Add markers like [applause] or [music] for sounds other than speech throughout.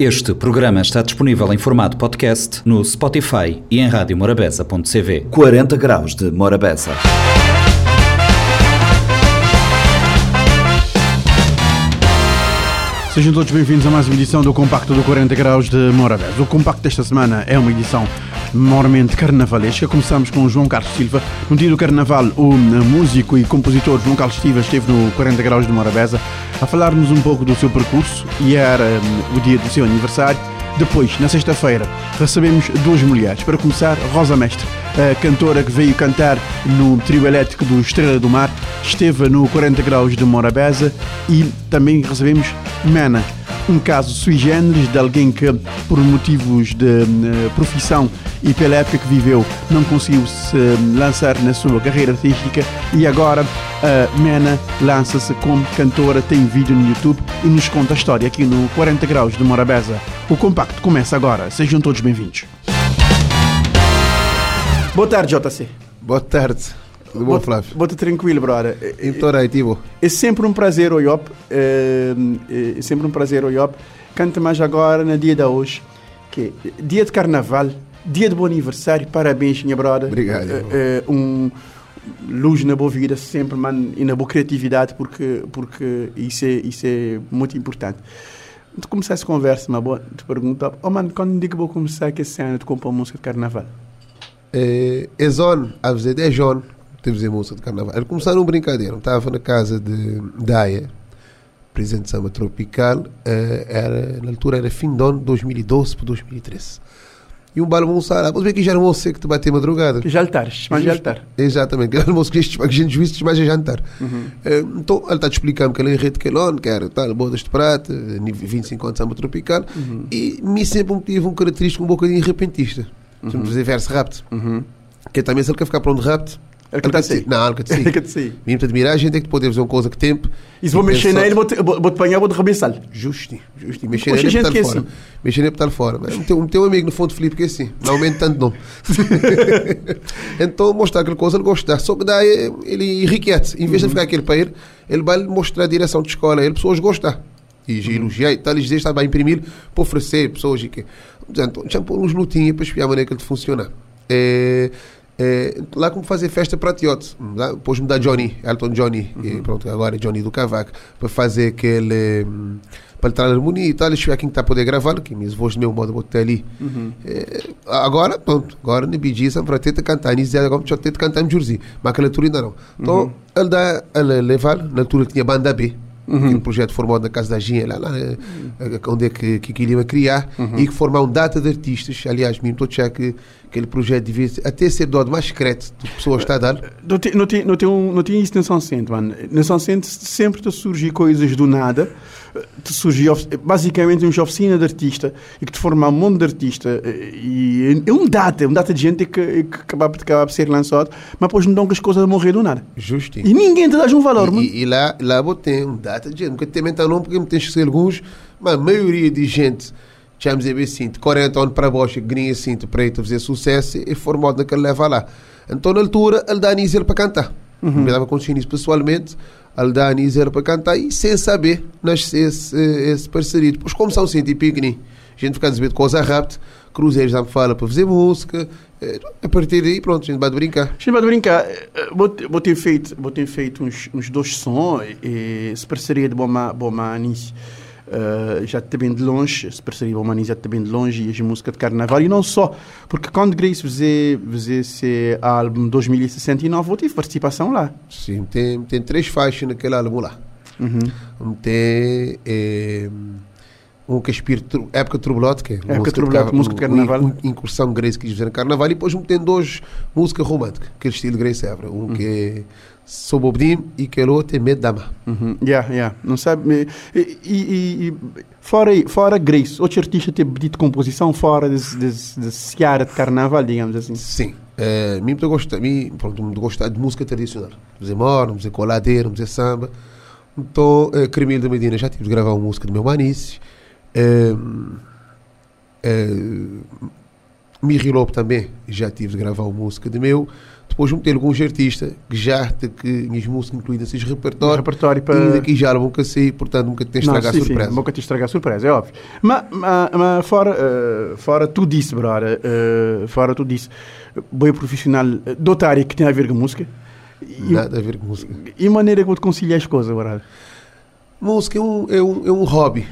Este programa está disponível em formato podcast no Spotify e em radiomorabeza.cv. 40 graus de Morabeza. Sejam todos bem-vindos a mais uma edição do Compacto do 40 Graus de Morabeza. O Compacto desta semana é uma edição mormente carnavalesca. Começamos com João Carlos Silva. No dia do Carnaval, o músico e compositor João Carlos Silva esteve no 40 Graus de Morabeza a falar-nos um pouco do seu percurso e era um, o dia do seu aniversário. Depois, na sexta-feira, recebemos duas mulheres. Para começar, Rosa Mestre, a cantora que veio cantar no trio elétrico do Estrela do Mar, esteve no 40 Graus de Morabeza e também recebemos Mena, um caso sui generis de alguém que, por motivos de uh, profissão e pela época que viveu, não conseguiu se lançar na sua carreira artística e agora a Mena lança-se como cantora, tem vídeo no YouTube e nos conta a história aqui no 40 Graus de Morabeza. O compacto começa agora, sejam todos bem-vindos. Boa tarde, JC. Boa tarde. Tudo bom, Flávio? Bota tranquilo, brother. Então, aí, Tibo. É sempre um prazer, Oyop. É, é sempre um prazer, Oyop. Canta mais agora, no dia de hoje, que é dia de carnaval, dia de bom aniversário. Parabéns, minha brother. Obrigado. É, um luz na boa vida sempre, mano, e na boa criatividade, porque, porque isso, é, isso é muito importante. Tu começar essa conversa, uma boa, te pergunto, oh mano, quando digo que vou começar que esse ano de compor música de carnaval? É, é zone, a dizer, é John, temos a música de carnaval. Ele começou numa brincadeira, estava na casa de Daia, presidente de samba tropical, eh, era, na altura era fim de ano, 2012 para 2013. E um balo almoçar, ah, ver que já almoço que te bater madrugada. Jantares, mas jantar. Exatamente, que almoço que a gente juízo, mas é jantar. Uhum. Então, ele está te explicando que ele é rede que ele quer tal, bodas de prata, 25 anos samba tropical, uhum. e me sempre tive um característico um bocadinho repentista. Uhum. Sempre fazer verso rápido. Uhum. Que também se ele quer ficar pronto rápido, ele quer te Não, ele quer te seguir. Mesmo te admirar, a gente é que pode fazer uma coisa que tempo. E se vou mexer nele, vou te apanhar, vou te arrebençar. Justo, justo. Mexer nele é para fora. Mexer nele é para fora. Mas o teu amigo no fundo, Felipe, que é assim. Não aumenta tanto não. [laughs] então, mostrar aquela coisa, ele gosta. Só que daí ele enriquece. Em vez de ficar aquele para ele, ele vai mostrar a direção de escola. Ele, pessoas gostam. E uhum. elogiar e tal, eles está a imprimir para oferecer pessoas que. Então, já pôr uns lutinhos para espiar a maneira que ele funciona. É, é, lá como fazer festa para Tiote. Depois me dá Johnny, Elton Johnny, uhum. e pronto, agora é Johnny do Cavaco, para fazer aquele. Hum, para entrar na harmonia e tal, deixa eu quem está a poder gravar, que minhas vozes do meu modo vou ter ali. Uhum. É, agora, pronto, agora no BG, são para ter de cantar, dizer agora, ter de cantar em Jersey, mas aquela altura ainda não. Então, uhum. ele dá, ele levar, na altura tinha banda B, uhum. um projeto formado na Casa da Ginha, lá, lá uhum. onde é que, que, que ele ia criar, uhum. e que formar um data de artistas. Aliás, mesmo estou a que aquele projeto devia até ser dado mais secreto do que pessoas está a dar. Não tem, não tem, não tem, um, não tem isso na São Centro, mano. Na São Centro sempre te surgem coisas do nada, te surge basicamente uma oficina de artista e que te forma um monte de artista e é um data, um data de gente que, que acaba, acaba de ser lançado, mas depois não dão que as coisas a morrer do nada. Justo. E ninguém te dá um valor, e, mano. E, e lá, lá tem um data de gente, nunca também está não, porque tem que ser alguns, mas a maioria de gente chamamos dizer assim, de 40 anos para baixo, grinha para ir fazer sucesso, e formado naquele leva lá. Então, na altura, ele dá a para cantar. Uhum. Me dava consciência isso pessoalmente, ele dá a para cantar, e sem saber, nasceu esse, esse parceria. Depois, como são assim, tipo, a gente fica a dizer de coisa rápida, Cruzeiros já me fala para fazer música, eh, a partir daí, pronto, a gente vai brincar. A gente vai brincar. Eh, vou, vou, ter feito, vou ter feito uns, uns dois sons, e, essa parceria de Boma, Boma Anis. Uh, já te bem de longe, essa parceria humana já te bem de longe e as músicas de carnaval, e não só, porque quando Grace fez, fez esse álbum 2069, eu tive participação lá. Sim, tem, tem três faixas naquele álbum lá. Uhum. Tem é, um que aspira época que é época música, de, música de carnaval. Um, incursão Grace que fizer carnaval, e depois tem dois músicas românticas, aquele estilo Grace Evra. Um uhum. que é sou Bobdim e quero ter medo da uhum. Yeah, yeah. Não sabe. E, e, e, fora, fora Grace, outro artista tem pedido composição fora desse, desse, desse seara de carnaval, digamos assim? Sim. É, mim gosto, mim, pronto, me gostar de música tradicional. Música mora, música coladeira, música samba. Então, é, Cremil da Medina já tive de gravar uma música do meu manice. É, Miri Lobo também, já tive de gravar uma música de meu. Depois juntei alguns artistas que já têm que minhas músicas incluídas nesse repertório. repertório E para. daqui já que sair, portanto nunca te estragar sim, surpresa. Sim, nunca te estragar surpresa, é óbvio. Mas, mas, mas fora, eh, fora tudo isso, brother, eh, fora tudo isso, boi profissional eh, de outra área que tem a ver com música. E, Nada a ver com música. e maneira que vou te conciliar as coisas, brother. Música é um, é um, é um hobby.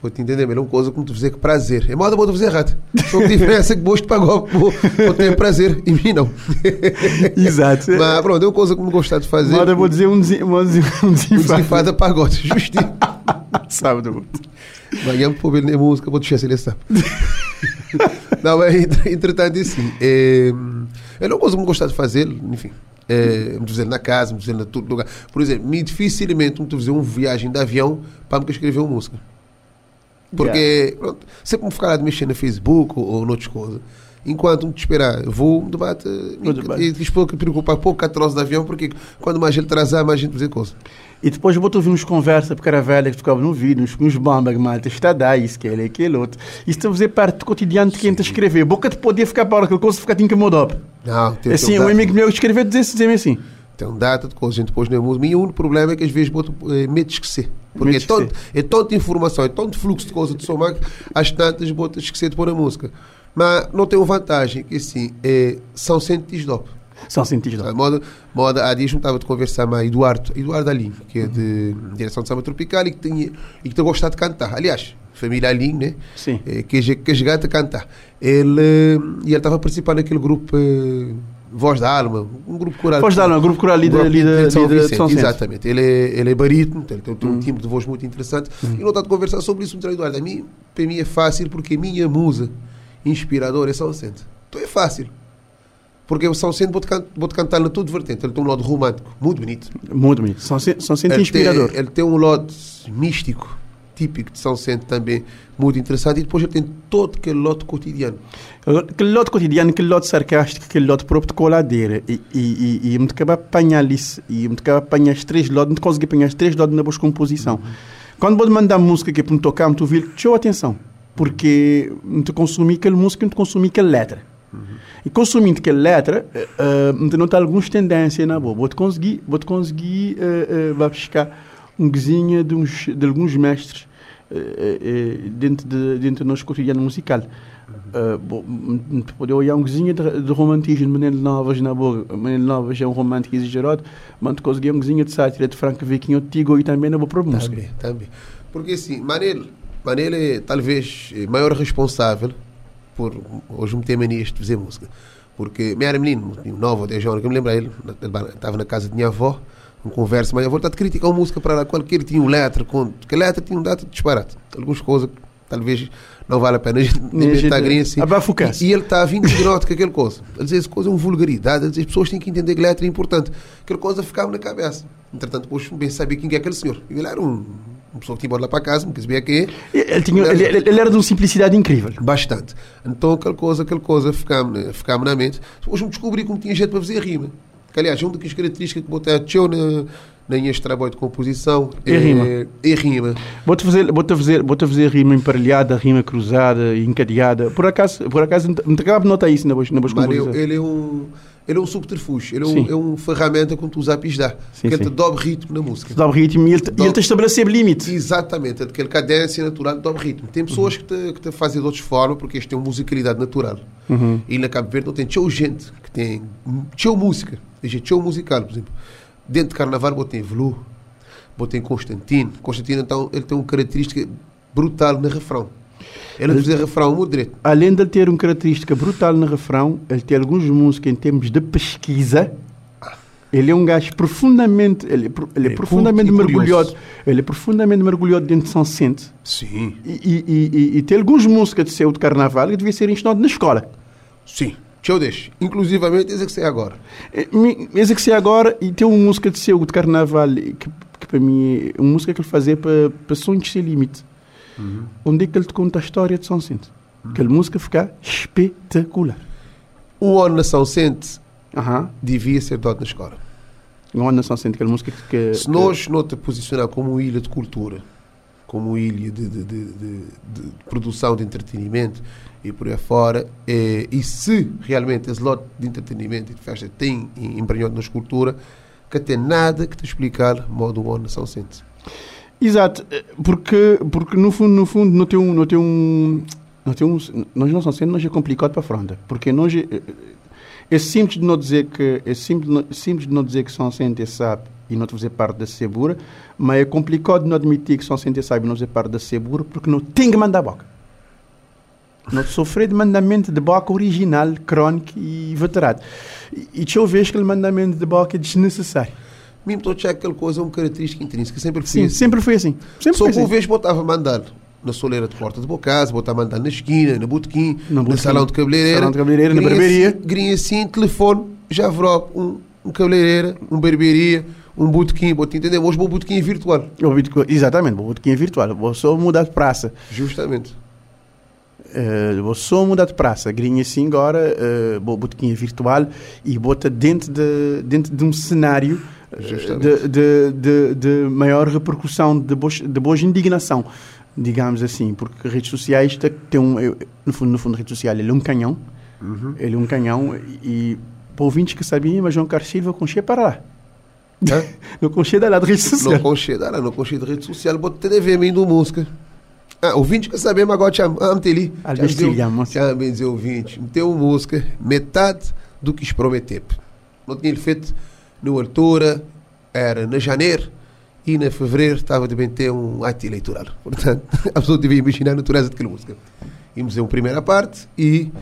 Vou te entender, mas é uma coisa que me te fazer com prazer. É moda, vou te fazer errado. Só que a diferença é que gosto pagou, vou, vou ter prazer. E mim não. [laughs] Exato. Mas pronto, é uma coisa que me gostar de fazer. Agora vou dizer um, desen- um desen- [laughs] um Um desenfado. desenfada pagode, justinho. Sábado. [laughs] muito. Amanhã vou ver na música, vou deixar se ele sabe. Não, é entre- entretanto, assim, é, é uma coisa que me gostar de fazer, enfim. É, me fazer na casa, me fazer na todo lugar. Por exemplo, me dificilmente me fazer uma viagem de avião para me escrever uma música. Porque pronto, sempre me ficar lá de mexer no Facebook ou, ou noutras coisas. Enquanto me te esperar, vou um debate. debate. E diz pouco que preocupar pouco a troço de avião, porque quando mais ele trazar, mais gente fazer coisa. E depois eu vou uns conversas porque era velha que ficava no vídeo, uns, uns bamba que malta está a dar, isso, aquele, aquele outro. Isso a fazer parte do cotidiano de quem está a escrever. Boca de poder ficar para aquela coisa ficar te incomodado. Não, tem, Assim, tem um amigo meu que escreveu assim, assim. Tem um data de coisa, a gente depois não é música. E o único problema é que às vezes boto eh, medo de esquecer. Porque é, é tanta informação, é tanto fluxo de coisa de somar que às tantas boto esquecer de pôr a música. Mas não tem uma vantagem, que assim, é, são cientistas de op. São sentidos. A moda, moda, há dias estava de conversar mais Eduardo, Eduardo Alinho, que é de direção de samba tropical e que tinha e que tem gostado de cantar. Aliás, família Alinho, né? Sim. É, que é que é a cantar. Ele eh, e ele estava participando naquele grupo eh, Voz da Alma, um grupo coral. Voz da Alma, grupo coral ali Um ali de- São ali de Vicente, São Vicente. Exatamente. Ele é, ele é barítono, ele tem, tem um Hum. timbre de voz muito interessante. E não está de conversar sobre isso, me Eduardo. A mim, para mim é fácil porque a minha musa inspiradora é São Vicente. Então é fácil. Porque o São Vicente vou-te can- vou-te cantar na tudo vertente. Ele tem um lado romântico, muito bonito. Muito bonito. São, se- são sempre Ele inspirador. Tem, ele tem um lado místico, típico de São Vicente também, muito interessante. E depois ele tem todo aquele lote cotidiano. Aquele lote cotidiano, aquele lote sarcástico, aquele lote próprio de coladeira. E, e, e, e me acaba apanhar isso. E me acaba apanhar os três lotes, não consegui apanhar os três lotes na boa composição. Quando vou mandar música é para me tocar, me tu ouvir, deixa atenção. Porque te consumi aquela música, te consumi aquela letra. E consumindo aquela letra, uh, me te nota algumas tendências na boa. Vou-te conseguir, vou-te conseguir uh, uh, vai buscar um guizinho de, uns, de alguns mestres dentro, de, dentro do nosso cotidiano musical. Uh, bo- m- m- poder olhar um guizinho de, de romantismo, Menino Novas na boa. Menino Novas é um romântico exagerado, mas tu conseguir um guizinho de sátira de Franco Viquinho Tigo e também na boa para música. Também, também. Porque assim, Manel, Manel é talvez eh, maior responsável por hoje me ter manias de fazer música. Porque me era menino, tinha nove ou dez anos, que me lembro ele estava na casa de minha avó, um conversa, mas a está a criticar uma música para lá, qualquer tinha um letra, que letra tinha um dado de disparate. Algumas coisas que talvez não vale a pena a gente a inventar grinha assim. E, e ele está a de nota com aquela coisa. Ele diz, essa coisa é uma vulgaridade, ele diz, as pessoas têm que entender que letra é importante. Aquela coisa ficava na cabeça. Entretanto, depois bem sabia quem é aquele senhor. Ele era um, uma pessoa que tinha ido lá para casa, não quis saber quem. Ele, tinha, ele, ele- ele era de uma simplicidade incrível. Bastante. Então aquela coisa, aquela coisa ficava-me ficava na mente. Hoje me descobri como tinha jeito para fazer rima. Que, aliás, uma das características que botei a teu na, na minhas trabalho de composição É rima. É rima. Vou-te fazer, vou fazer, vou fazer rima emparelhada, rima cruzada, encadeada. Por acaso, por acaso, não te acabo de notar isso na voz, na voz composição. ele, é um. Ele é um subterfúgio, ele é um, é um ferramenta que tu usa a pisar. Que ele te dobra ritmo na música. Dá o ritmo e ele, te- e ele te estabelecer limites. Exatamente, aquela cadência natural do ritmo. Tem pessoas que, te, que te fazem de outras formas, porque este tem uma musicalidade natural. Uhum. E na Cabo Verde não tem tchau gente que tem tchau música, tem tchau musical, por exemplo. Dentro de Carnaval botei Velu, botei Constantino. Constantino, então, ele tem uma característica brutal no refrão. Ele fazer refrão muito direito. Além de ter uma característica brutal no refrão, ele tem algumas músicas em termos de pesquisa. Ele é um gajo profundamente, ele é, ele é É profundamente mergulhado, ele é profundamente mergulhado dentro de São Vicente. Sim. E, e, e, e- tem algumas músicas de seu de carnaval que devia ser ensinado na escola. Sim. Deixa. Inclusivamente, sei agora. É, sei agora, e tem uma música de seu de carnaval que, que para mim é uma música que ele fazia para, para Sonhos Sem Limite. Onde é que ele te conta a história de São Vicente. Aquela música fica espetacular. Um ano na São Sente Aham. devia ser dado na escola. Uma São Vicente, aquela música que. que Se nós não te posicionar como uma ilha de cultura, como ilha de, de, de, de, produção de entretenimento e por aí fora. E, e se realmente esse lote de entretenimento e de festa tem embranhado na escultura, que tem nada que te explicar modo onde São Sente. Exato, eh, porque, porque no fundo, no fundo, não tem um, não tem um, não tem nós não São Sente, nós é complicado para a fronda, porque nós, é, é simples de não dizer que, é simples, simples de não dizer que São Sente sabe e não fazer parte da Sebura, mas é complicado não admitir que São Sente sabe não fazer parte da Sebura, porque não tem que mandar boca. Não sofrer de mandamento de boca original, crónico e veterado. E, e eu ver que aquele mandamento de boca é desnecessário. Mesmo estou a aquela coisa é uma característica intrínseca, sempre foi Sim, assim. sempre foi assim. Sempre Só foi que uma assim. vez botava mandar na soleira de porta de bocasa, botava mandar na esquina, na botequim, No no salão de cabeleireira. salão de cabeleireira, na barbearia. Grinha assim, telefone, já virou um, um cabeleireira, um barbearia, um botequim, entender? Hoje o botequim virtual. Que- Exatamente, vou botequim virtual. Vou só mudar de praça. Justamente. Eh, vou só mudar de praça. Grinha assim agora, uh, botequim virtual e bota dentro de, dentro de um cenário eh, de, de, de, de maior repercussão, de boa, de boa indignação, digamos assim, porque redes sociais te- tem um, no fundo, no fundo, rede social ele é um canhão, Uhum. ele é um canhão e para ouvintes que sabiam, mas João Carlos Silva conchê para lá. [laughs] Hã? Não conchê da rede social. Não conchê, não, não conchê de rede social, bota TV mesmo música. Ah, ouvinte que saber, mas agora chama, ah, meteu ali. Já bem dizer ouvinte, meteu música, metade do que prometeu. Não tinha ele feito na altura, era na janeiro, e na fevereiro estava de bem ter um ato eleitoral. [laughs] Portanto, a pessoa devia imaginar a natureza daquela música. Íamos ver uma primeira parte e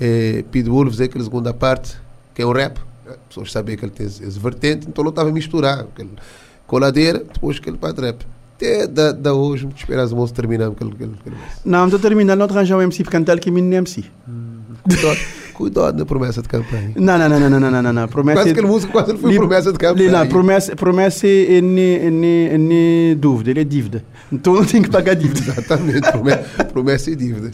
eh, Pitbull fazer aquela segunda parte, que é o rap. As pessoas sabem que ele tem esse esse vertente, então não estava a misturar. Aquele coladeira, depois aquele parte rap. Até da, da hoje, esperar as moças terminarem aquele, aquele, aquele verso. Não, estou terminando, não arranjar um MC para cantar que é menino MC. Cuidado, cuidado na promessa de campanha. Não, não, não, não, não, não, não, não. Promessa. Quase aquele músico, quase ele foi Li- promessa de campanha. Não, promessa, promessa é, é, é nem dúvida, ele é dívida. Então não tem que pagar dívida. [laughs] Exatamente, promessa, promessa e dívida.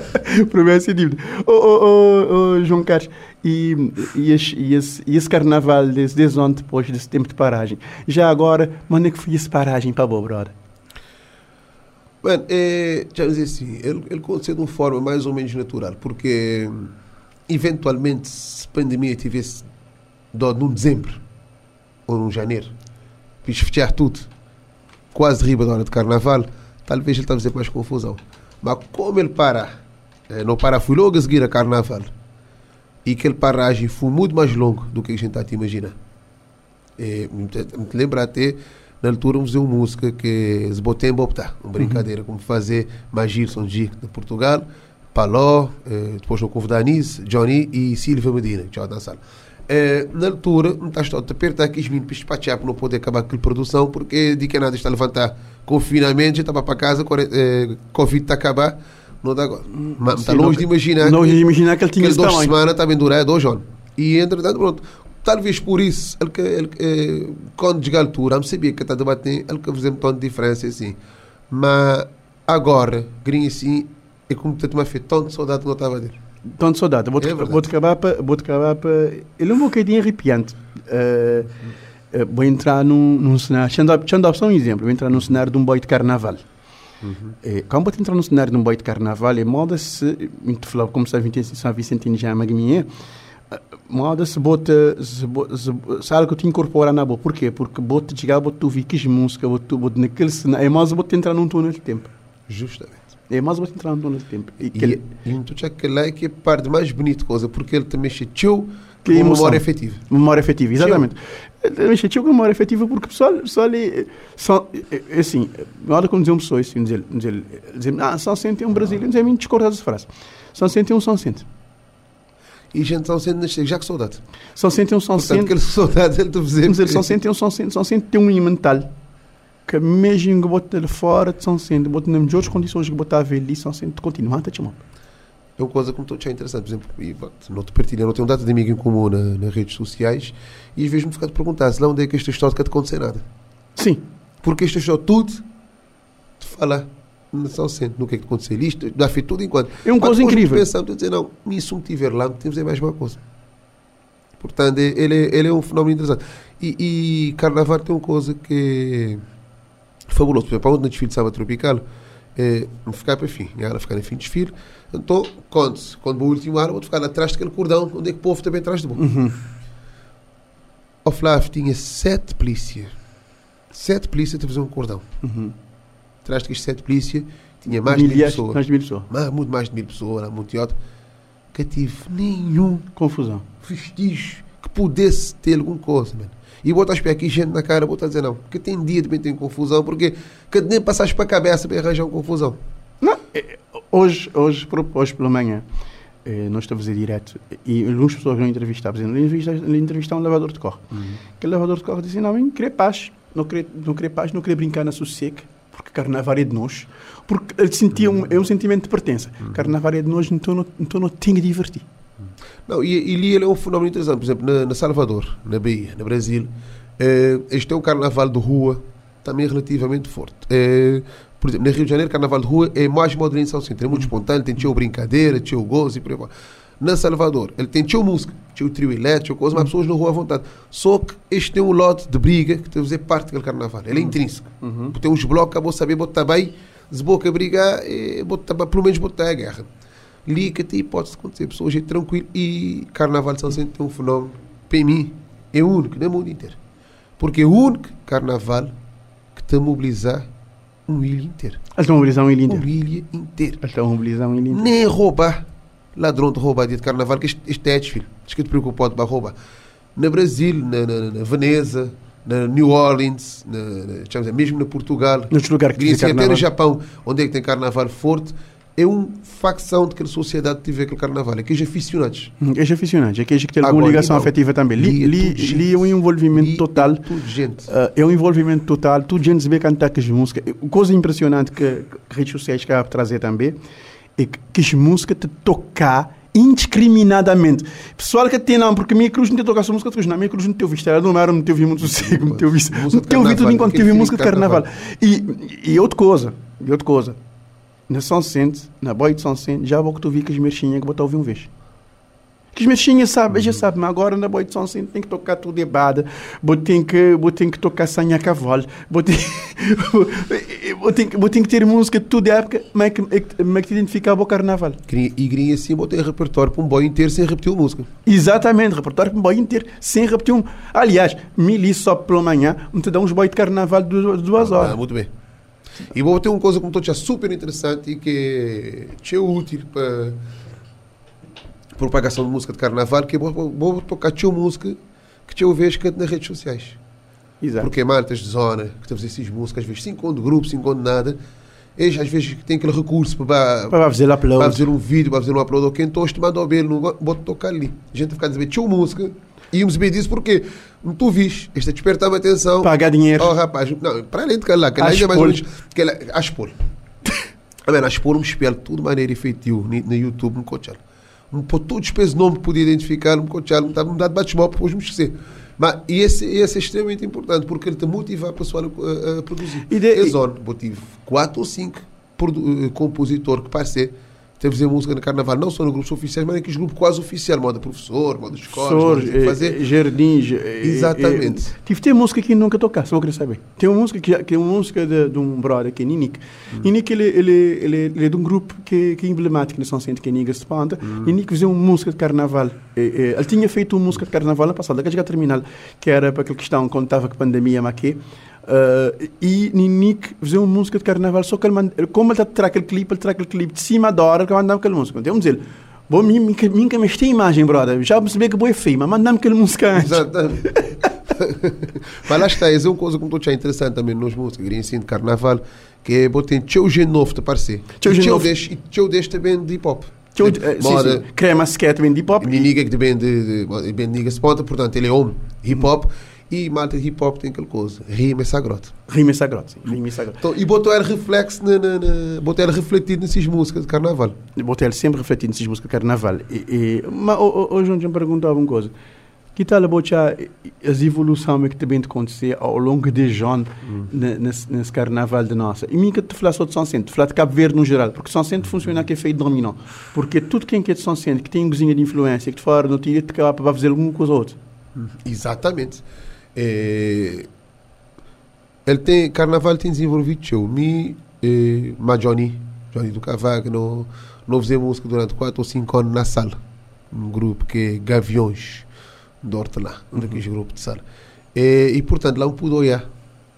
[laughs] promessa é dívida. Ô, ô, ô, ô, João Carlos, e, e, esse, e, esse, e esse carnaval, desde, desde ontem, depois desse tempo de paragem, já agora, manda que foi essa paragem para boa, brother? Mano, é, já dizer assim, ele, ele aconteceu de uma forma mais ou menos natural, porque hum, eventualmente se a pandemia tivesse dado num dezembro ou num janeiro, fiz fechar tudo, quase riba da hora de carnaval, talvez ele estava a fazer mais confusão. Mas como ele para, eh, não para, fui logo a seguir a carnaval, e aquele paragem foi muito mais longo do que a gente está a imaginar. É, me, me te lembra até, na altura, fazer uma música que se botem bopta, uma brincadeira, como fazer Magir São de Portugal, Paló, eh, depois no Couve da Anis, Johnny e Silvia Medina, que já dançaram. Eh, na altura, não está a apertar aqui os meninos para não poder acabar com a produção, porque de que nada está a levantar confinamento, já estava para casa, eh, Covid está a acabar, não dá agora. Mas está longe não- de imaginar. longe que- de imaginar que ele tinha aquele esse duas tamanho. semanas também durar dois anos. E entretanto, pronto. Talvez por isso, ele, que- ele, eh, quando chega a altura, eu sabia que está a debater, ele que fazia um tom de diferença assim. Mas agora, grinho assim, é como te uma feito tanto saudade que não estava dele. Tanto saudade. Vou-te É vou acabar para. Vou acabar para. Ele é um bocadinho arrepiante. Eh, eh, vou entrar num, num cenário. Deixa eu eu dar um exemplo. Vou entrar num cenário de um boy de carnaval. Eh, quando vou entrar num cenário de um boy de carnaval, é moda-se. Muito falava como São Vicentino, já é magminha. Moda-se bota. Se, se, se algo que te incorpora na boa. Porquê? Porque bota chegar, bota tu vi que música, bota tu bota naquele cenário. É mais bota entrar num túnel de tempo. Justamente. É mais bota entrar num túnel de tempo. E, E, e então, já que lá é que é a parte mais bonita coisa, porque ele também chegou Que com emoção. memória efetiva. Memória efetiva, exatamente. Chateou com memória efetiva porque o pessoal, pessoal é, só, é, é assim, na hora que dizer uma pessoa assim, dizer, dizer, dizer ah, São Vicente é um brasileiro, dizer, me discordar dessa frase. São Vicente é um São Vicente. E gente está sendo nascer, já que saudade. São Vicente é um São Vicente. aquele [laughs] saudade ele fazer. Vamos dizer, São Vicente é um São Vicente. São Vicente tem um mental que mesmo que bota ele fora São Vicente, bota nas melhores condições que botar a ver ali, São Vicente continua a te chamar. É uma coisa que me estou a interessante. Por exemplo, e, pá, não te partilho, não tenho um data de amigo em comum na, nas redes sociais e às vezes me fica a perguntar se lá onde é que esta história que te acontecer nada. Sim, Porque esta história tudo te fala na São Centro, no que é que aconteceu isto, já fez tudo enquanto. é uma coisa incrível. Pensamos, dizer, não, se um tiver lá, temos fazer mais uma coisa. Portanto, é- ele, é- ele é um fenómeno interessante. E, e Carnaval tem uma coisa que fabuloso. Por exemplo, onde no desfile de samba tropical, é, não ficar para fim, ela ficar no fim do desfile. Então, quando, quando vou o último ano, vou ficar atrás daquele cordão, onde é que o povo também atrás de bom. Uhum. O Flávio tinha sete polícias. Sete polícias a fazer um cordão. Uhum. Atrás daqueles sete polícias, tinha mais de mil Milhares, pessoas. mais de mil pessoas. Mas, muito mais de mil pessoas, era muito alto. Que tive nenhum Confusão. vestígio que pudesse ter alguma coisa, mano. E botar os pés aqui, gente na cara, botar a dizer não. Porque tem dia bem tem confusão, porque que nem passaste para a cabeça para arranjar uma confusão. Não, eh, hoje, hoje, hoje pela manhã, eh, nós estamos a fazer direto e algumas pessoas não entrevistavam, dizendo, entrevistar, entrevistar um lavador de carro. Aquele lavador de carro disse, não, eu queria paz, não queria, não queria paz, não queria brincar na sossego, porque carnaval é de nós, porque ele sentia um, é um sentimento de pertença. Carnaval é de nós, então não, então não tenho que divertir. Não, e, e ele é um fenómeno interessante. Por exemplo, na, na Salvador, na Bahia, no Brasil, eh, este é um carnaval de rua também relativamente forte. Eh, por exemplo, no Rio de Janeiro, carnaval de rua é mais modernização assim, tem muito espontâneo, tem tio brincadeira, tio gozo e por aí vai. Na Salvador, ele tem tio música, tio trio elétrico, coisa, mas as pessoas na rua à vontade. Só que este tem um lote de briga que tem a fazer parte daquele carnaval. Ele é intrínseco. Tem uns blocos, acabou saber botar bem, se boca brigar, eh, botar, pelo menos botar a guerra. Liga-te e pode acontecer. Pessoas é tranquilo. E Carnaval de São Vicente tem um fenómeno, para mim, é único no mundo inteiro. Porque é o único carnaval que a mobilizar um ilha inteiro. Eles estão a mobilizar um Uma inteiro. ilha inteira. Eles estão a mobilizar um ilha inteiro. Nem roubar. Ladrão de roubar dia de carnaval, que este, é desfile. Diz que te preocupado para roubar. Na Brasil, na, na, na Veneza, na New Orleans, na, na, mesmo na Portugal, Noutros lugares que dizem assim, até no carnaval. Japão, onde é que tem carnaval forte, é uma facção de que a sociedade tiver aquele carnaval, aqueles aficionados. Hum, És aficionado, é que que tem alguma Agora, ligação então, afetiva também. Li, li é li, li é um envolvimento Li total. Tudo gente. Uh, é um envolvimento total, tudo gente se vê cantar com as músicas. Coisa impressionante que, que redes sociais querem trazer também é que, que as músicas te tocar indiscriminadamente. Pessoal que tem não, porque minha cruz não te toca essa música, cruz não, minha cruz não te ouvi estar, não era, não te ouvi muito sossego, não te ouvi, não te ouvi tudo enquanto te ouvi feeling música de carnaval. E, e outra coisa, e outra coisa, na São na boia de São Vicente, já vou que tu vi que as merchinhas que botar ouvir um vez. Que as mexinhas sabem, já sabem, mas agora na boia de São Vicente tem que tocar tudo de bada, vou ter que, vou ter que tocar sanha a cavalo, vou ter, [laughs] vou ter, vou ter que ter música de tudo de época, mas é que, mas é que te identificar o carnaval. E queria assim botar repertório para um boy inteiro sem repetir a música. Exatamente, repertório para um boy inteiro, sem repetir um. Aliás, mili só pela manhã, me te dá uns boy de carnaval de duas, duas Ah, horas. muito bem. E vou ter uma coisa que me estou a super interessante e que é útil para propagação de música de carnaval, que é vou, vou tocar tio música que eu vejo canto nas redes sociais. Exato. Porque maltas de zona que a fazer essas músicas, às vezes sem conto de grupo, sem conto de nada, eles às vezes têm aquele recurso para, Para fazer para fazer um vídeo, para fazer um upload, ou quem estou estimado ao belo, vou tocar ali. A gente ficar a dizer, tio música, íamos bem disso porque tu viste, esta desperta-me atenção. Pagar dinheiro. Oh, rapaz, não, para além de que ela A ainda é mais menos. Que a. A ver, a expor um espelho, tudo maneira efetiva ni- no YouTube, no coachar. Um por todo despesa nome que podia identificar, coachar, não estava dado bate-mal, depois me esquecer. Mas e esse, esse é extremamente importante porque ele te motiva a pessoa a, a- a produzir. E de- é e- eu tive quatro ou cinco eh, compositor que parece teve fazer música no carnaval, não só no grupos oficiais, mas naqueles grupos quase oficiais, moda professor, moda escola, Professores, moda fazer. eh, jardins. eh, Exatamente. eh, tive ter música que nunca tocar, só queria saber. Tem uma música que, que é uma música de, de um brother que é Ninik. Ninik ele, ele, ele, ele é de um grupo que, que é emblemático na São Vicente, que é Nigas de Panta. Ninik fazia uma música de carnaval. Eh, eh, ele tinha feito uma música de carnaval na passada, que já terminal, que era para aquela questão quando estava com a pandemia, mas que Uh, e Ninik fazia uma música de carnaval, só que ele manda, como ele traz aquele clipe, ele traz aquele clipe de cima da hora que mandava aquela [laughs] música. Então, vamos dizer, Bom, que mexi a imagem, brother. Já percebi que boa é feio, mas mandamos aquela música antes. Exatamente. Mas lá está, essa é uma coisa que me estou interessante também nos músicas, queria ensino de carnaval, que é botar teu gênero novo te parecer. Teu E gênero novo. E teu deste também de hip hop. Eu, Tipo, eh, sim, moda, sim. Crema bem de hip hop. Niniga que bem de, de, bem de nigga spota, portanto ele é homem, hip hop, e malta de hip hop tem aquela coisa, rima é sagrado. Rima sagrado, sim. Rima sagrado. Então, e botou ele reflexo, na, na, na, botou ele refletido nessas músicas de carnaval. Botei ele sempre refletindo nessas músicas de carnaval. E, e, mas João, já me perguntava uma coisa. Que tal a botar as evoluções que também acontecer ao longo de anos nesse, nesse carnaval de nossa? E mim que te falar só de São Centro, falar de Cabo Verde no geral, porque São Centro funciona que é feito dominó. Porque tudo quem que é de São Centro, que tem cozinha de influência, que de fora não tira, te acaba para fazer alguma coisa ou outra. Exatamente. É, ele tem, carnaval tem desenvolvido show. Me, eh, ma Johnny, Johnny do Cavaco, no, não fizemos música durante 4 ou 5 anos na sala. Um grupo que é Gaviões, do Hortelã, um daqueles grupos de sala. E, e portanto, lá não pude olhar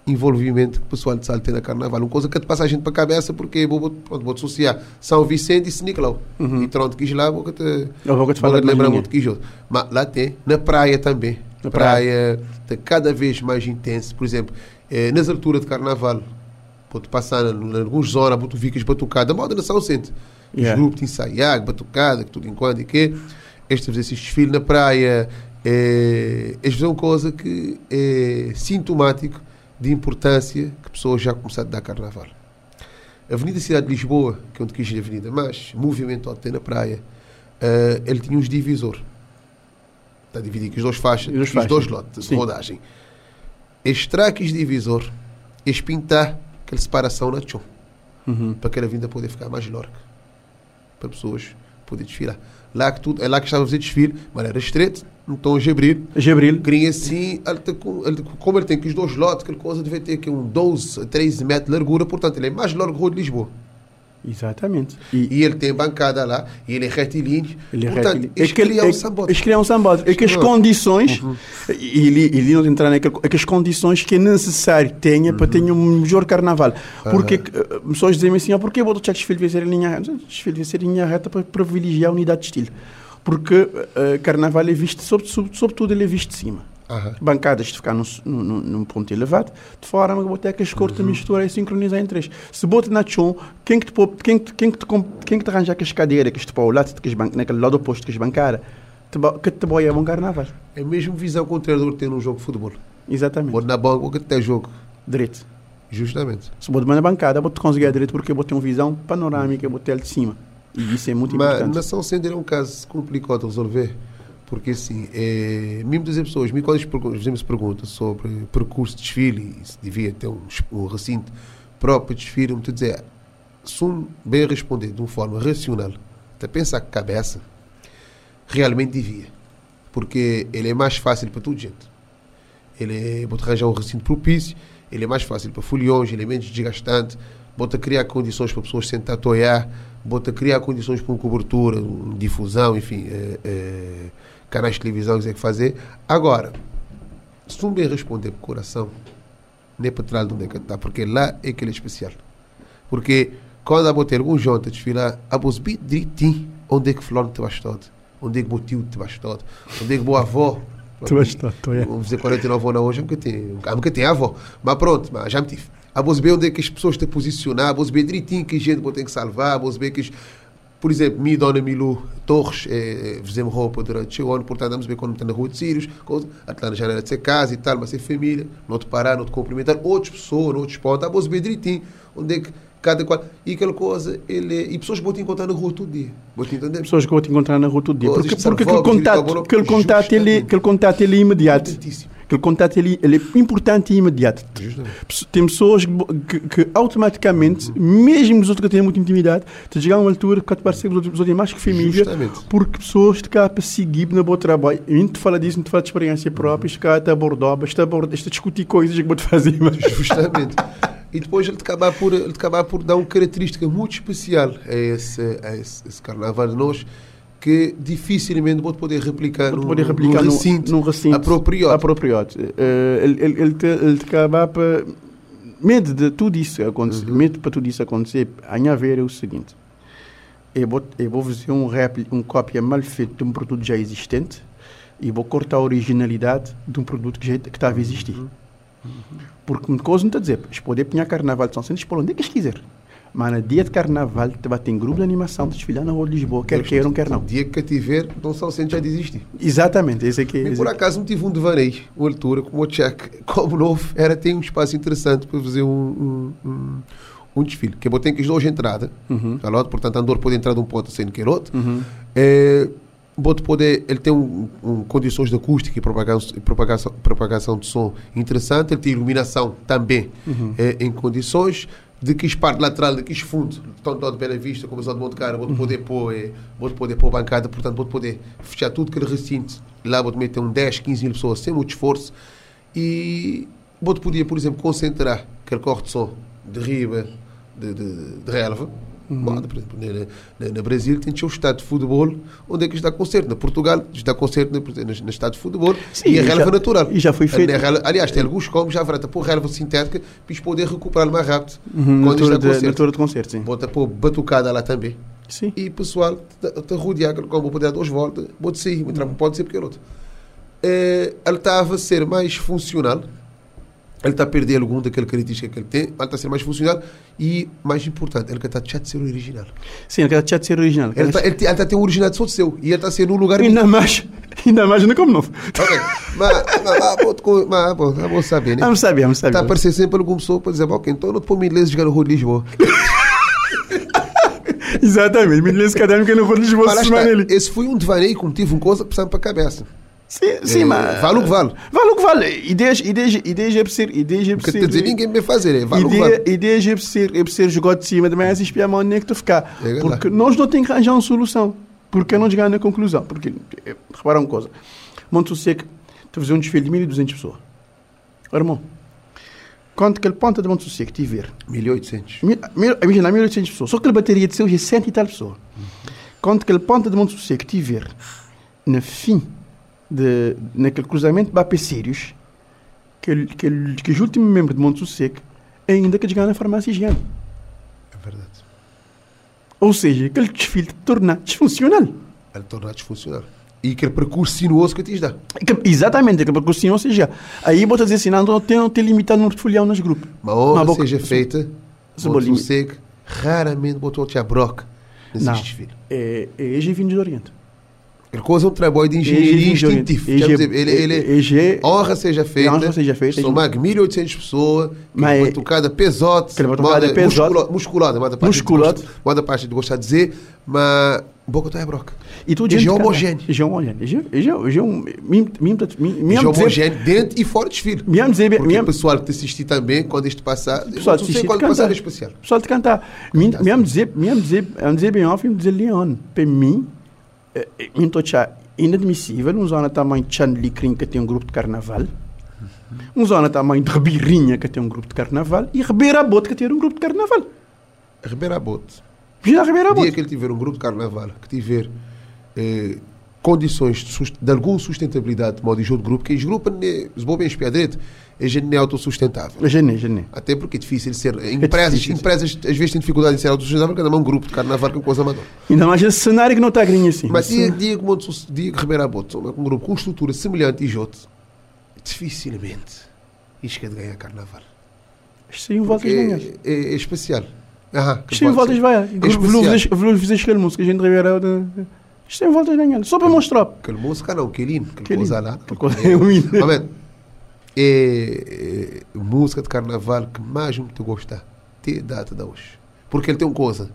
envolvimento que o pessoal de sala tem na carnaval. Uma coisa que te passa a gente para a cabeça, porque vou, vou, pronto, vou associar São Vicente e São Nicolau. E Tronto quis lá, vou te, Eu vou te falar vou te lembrar muito outro. Mas lá tem, na praia também. Na praia está cada vez mais intenso. Por exemplo, eh, nas alturas de carnaval, pode passar em algumas zonas, tu ficas batucada, a moda na São Centro. Yeah. Os grupos de ensaiar, batucada, que tudo enquanto e que. Estes fazer esses desfiles na praia, é, fazem uma coisa que é sintomático de importância que pessoas já começaram a dar carnaval. A Avenida Cidade de Lisboa, que é onde quis a avenida mais movimentada tem na praia, eh, ele tinha uns divisor. Está dividido as duas faixas, os faixas. dois lotes Sim. de rodagem. Extrair aqueles divisor, eles pintar aquela separação na chão, Uhum. para que a vinda poder ficar mais larga, para pessoas poderem desfilar. Lá que tudo, é lá que estava a fazer desfile, mas era estreito, então hoje abrir, Gabriel, Queria assim, ele tem ele- como ele tem que os dois lotes, aquela coisa deve ter aqui um 12, 13 metros de largura, portanto ele é mais largo que o de Lisboa. Exatamente. E, E ele tem bancada lá, e ele é retilíneo. Ele é portanto, retilíneo. eles É que ele- criam é- um. Eles criam um sambote. É que as Não. condições, e ele, ele não entrar naquele, é que as condições que é necessário que tenha para ter um melhor carnaval. Porque eh, pessoas dizem assim, ah, porquê vou deixar desfile vai ser em linha reta? Desfile vai ser em linha reta para privilegiar a unidade de estilo. Porque eh, carnaval é visto, sobre, sobre- sobretudo ele é visto de cima. Aham. bancadas de ficar num, num, num ponto elevado, de forma que botecas corta, mistura e sincronizar entre eles. Se bota na chão, quem que te, quem, que- quem que te, quem que te arranja com as cadeiras, que te pôr ao lado, que naquele lado oposto que as bancadas, te, que te boia bom carnaval. É a mesma visão que o treinador tem num jogo de futebol. Exatamente. Bota na banca, que tem jogo. Direito. Justamente. Se bota na bancada, bota conseguir a direito porque botei uma visão panorâmica, botei ele de cima. E isso é muito Mas importante. na São Centro é um caso complicado de resolver. Porque assim, é, mesmo dizer pessoas, mesmo quando perguntas sobre percurso de desfile, e se devia ter um, um recinto próprio de desfile, eu dizer, se um bem responder de uma forma racional, até pensar com a cabeça, realmente devia. Porque ele é mais fácil para toda gente. Ele é, vou arranjar um recinto propício, ele é mais fácil para foliões, ele é menos desgastante, bota criar condições para pessoas sentar a toiar, bota criar condições para uma cobertura, uma difusão, enfim, eh, eh, canais de televisão que quiser fazer. Agora, se um bem responder por coração, nem para trás de onde é que está, porque lá é que ele é especial. Porque quando a botar algum junto a desfilar, a vos bem direitinho onde é que fulano te bastou, onde é que o tio te bastou, onde é que boa avó [laughs] Te bastou, tô, é. Vamos dizer 49 anos hoje, nunca tem, nunca tem avó. Mas pronto, mas já me tive. A vos bem onde é que as pessoas te posicionar, a vos bem direitinho que gente tem que salvar, a vos bem que por exemplo, mi dona Milu Torres, eh, fizemos roupa durante o ano, portanto, vamos ver quando está na rua de Sírios, até na janela de ser casa e tal, mas ser família, não te parar, não te cumprimentar, outras pessoas, outros pontos, a vos bem direitinho, onde é que cada qual, e aquela coisa, ele, é- e pessoas botam encontrar na rua todo dia, botam entender? Pessoas que vão te encontrar na rua todo dia. Coisas Porque, de porque aquele contato, aquele contato, ele, aquele contato ele é imediato. Importantíssimo. Aquele contato ele, ele é importante e imediato. Pesso- Tem pessoas que, que, automaticamente, mesmo os outros que têm muita intimidade, te chegar a uma altura que te parece que os outros, mais que família, Justamente. porque pessoas te cá para seguir no bom trabalho. A gente fala disso, a gente fala de experiência própria, este cara te abordou, basta abordar, basta discutir coisas que vou te fazer. Mas... [laughs] Justamente. E depois ele te acabar por, ele te acabar por dar uma característica muito especial a esse, a esse, esse carnaval de nós que dificilmente vou poder replicar, Vou poder replicar num recinto, num recinto apropriado. apropriado. Eh, ele, ele, ele, te, ele te acaba para. Medo de tudo isso acontecer, Uhum. medo para tudo isso acontecer, a minha ver é o seguinte: eu vou, eu vou fazer um réplica, um cópia mal feito de um produto já existente e vou cortar a originalidade de um produto que já que estava a existir. Uhum. Porque uma coisa não está a dizer, eles podem apanhar carnaval de São Centro por onde é que eles quiserem. Mas no dia de carnaval, vai ter grupo de animação de desfilar na rua de Lisboa, quer queiram, quer não. Dia que cativer, não são centros já de existir. Exatamente, esse aqui E esse por aqui. acaso me tive um devaneio, uma altura, como o check, [laughs] como novo, era ter um espaço interessante para fazer um, um, um, um desfile. Que eu tenho que as duas entradas, Uhum. tá portanto, Andor pode entrar de um ponto sem querer outro. É, pode poder, ele tem um, um, condições de acústica e propagação, e propagação, propagação de som interessante, ele tem iluminação também é, em condições de que parte lateral, de que estão todos bem à vista, como o de Monte Cara, vou poder pôr, é, vou poder pôr bancada, portanto, vou poder fechar tudo aquele recinto, lá vou também ter um 10, 15 mil pessoas sem muito esforço e Bote podia, por exemplo, concentrar aquele corte de som de riba, de, de, de relva. Por exemplo, na, Brasil tem o estado de futebol, onde é que está concerto. Na Portugal está concerto no, no, de futebol Sim, e a relva já- natural. e já foi feito. Relva- aliás, tem alguns como já para pôr relva sintética para poder recuperar mais rápido Uhum, quando está de, concerto. de concerto, sim. Bota pôr batucada lá também. Sim. E o pessoal te rodear, como vou poder dar duas voltas, pode ser, entrar, pode ser porque é outro. Eh, ele estava a ser mais funcional, ele está a perder algum daquela característica que ele tem, ele está a ser mais funcional e, mais importante, ele está a ser original. Sim, ele quer ser original. Ele está ele tá- ele tá a ter um original só de seu e ele está a ser num lugar. Ainda mais, ainda mais, não como novo. Ok, mas, mas, mas, mas, saber, né? Vamos saber, vamos saber. Está a aparecer sempre alguma pessoa para dizer, ok, então não te põe inglês jogar no Rua de Lisboa. [laughs] Exatamente, me um que eu não vou Lisboa Mas está, esse foi um devaneio que me tive uma coisa pensando para a cabeça. Sim, sim, Eh, mas. vale o que vale. Vale o que vale. Ideias, ideias, ideias é preciso. Ideias é preciso. dizer, ninguém me fazer, é, vale o que vale. ideias é preciso, é preciso jogar de cima, também é espiar a mão nem que tu ficar. É. Porque nós não temos que arranjar uma solução. Porque não chegar na conclusão. Porque, eh, repara uma coisa. Monte Seco, tu fazer um desfile de 1.200 pessoas. Irmão, quanto que ele ponta de Monte Seco tiver 1800. Mil- mil- Imagina, 1800 pessoas. Só que a bateria de seus é 100 e tal pessoas. Quando aquele ponta de Monte Sossego tiver no fim, de, naquele cruzamento de Sirius, que, que, que os últimos membros de Monte Sossego ainda que chegar na farmácia higiene. É verdade. Ou seja, aquele desfile torna disfuncional. Ele torna disfuncional. E aquele percurso sinuoso que te dá. Que- Exatamente, aquele percurso ou seja, aí bota dizer assim, não, tem, não tem limitado no folião nos grupos. Uma honra boca- seja feita, sossego, raramente botou a broca nesse Não. desfile. É, é EG vindo do Oriente. Ele coisa um trabalho de engenharia instintivo. Quer dizer, Ele, ele, EG, honra seja feita. honra seja feita. São mais de 1800 pessoas. Mas- batucada pesote. Aquela batucada moda pesote. musculo- Musculada. Musculada. Moda parte de gostar de dizer. Mas boca tá é broca. E tu EG homogéneo. EG homogéneo. EG EG EG EG homogéneo dentro e fora de desfile. Mesmo dizer, Porque mesmo, o pessoal te assistir também, quando isto passar, pessoal não sei assistir quando cantar. passar é especial. pessoal. Mesmo Cantar, mesmo dizer, mesmo dizer, mesmo dizer bem off, mesmo dizer Leon. Para mim, eh, eh, tô achar inadmissível um zona tamanho de Chanlicrin que tem um grupo de carnaval. Um zona tamanho de Ribirinha que tem um grupo de carnaval e Ribeira Bote que tem um grupo de carnaval. Ribeira Bote. Imagina Ribeira O dia Bote. que ele tiver um grupo de carnaval, que tiver eh, condições de, de alguma sustentabilidade de modo de jogo de grupo, que os grupos, né, os é é autossustentável. Gené, gené. Até porque é difícil ser. Empresas, difícil. empresas às vezes têm dificuldade em ser autossustentável, porque é um grupo de carnaval com coisa amadora. Ainda mais esse cenário que não está grinho assim. Mas dia, dia que Sus- dia que Ribeira Bote, um grupo com estrutura semelhante e Jote, dificilmente é de ganhar carnaval. Tem voltas ganhas. é, é, é especial. Aham, que pode voltas vai. especial. Vou fazer música, a gente Ribeira. Isto tem voltas ganhas. Só para mostrar. Aquele música não, que lindo, aquele Que coisa lá. Aquele coisa é. Mas, é, é música de carnaval que mais me te gosta ter data de hoje. Porque ele tem uma coisa.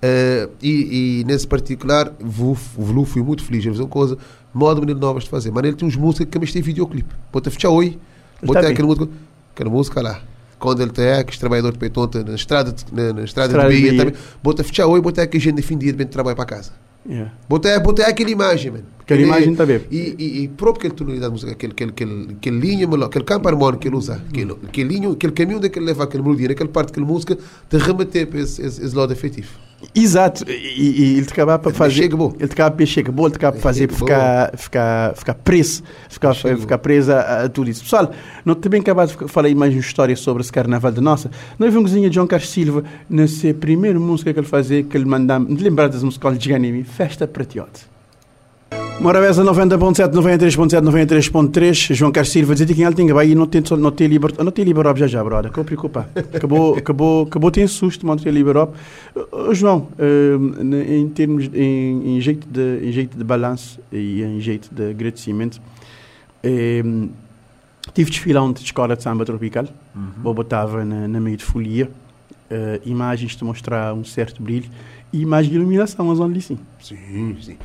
É, e, e nesse particular, vou, vou, fui muito feliz. Ele fez uma coisa, modo maneira novas de fazer. Mas ele tem uns músicas que também tem videoclipe. Bota fechar oi, bota aquela música, aquela música lá. Quando ele tem aqueles trabalhadores de peitão na estrada, de- na, na estrada, Estrada de Bahia. também. Bota fechar oi, bota aquele gente de fim de dia de trabalho para casa. Yeah. Botei, botei aquela imagem, mano. Aquela Ele- imagem tá bem. E, e, e próprio aquele tonalidade de música, aquele, aquele, aquele, aquele linha, aquele campo harmónico que ele usa, aquele, aquele, linha, aquele caminho onde é que ele leva aquela melodia, naquela parte daquela música, de remeter para esse, esse, esse lado efetivo. Exato, e, e ele te acaba para Ele fazer. Ele te acaba para bom, ele te acaba para fazer para ficar, ficar, ficar preso, ficar, ficar preso a, a tudo isso. Pessoal, não também acabado de falar mais uma história sobre esse carnaval de nossa. Nós vimos de João Carlos Silva nessa primeira música que ele fazia, que ele mandava, lembrar das músicas de Ganimi, Festa Pratiote. Morabeza 90.7, 93.7, 93.3, João Carlos Silva, dizer que em Altinga vai não tem, não tem liberado, não tem liberado já já, brother, que preocupa. Acabou, acabou, acabou tem susto, não tem liberado. João, eh, em termos, em, em jeito de, em jeito de balanço e em jeito de agradecimento, eh, tive desfilão de escola de samba tropical, eu botava na, na meio de folia, eh, imagens de mostrar um certo brilho e imagens de iluminação, mas onde sim. Sim, sim.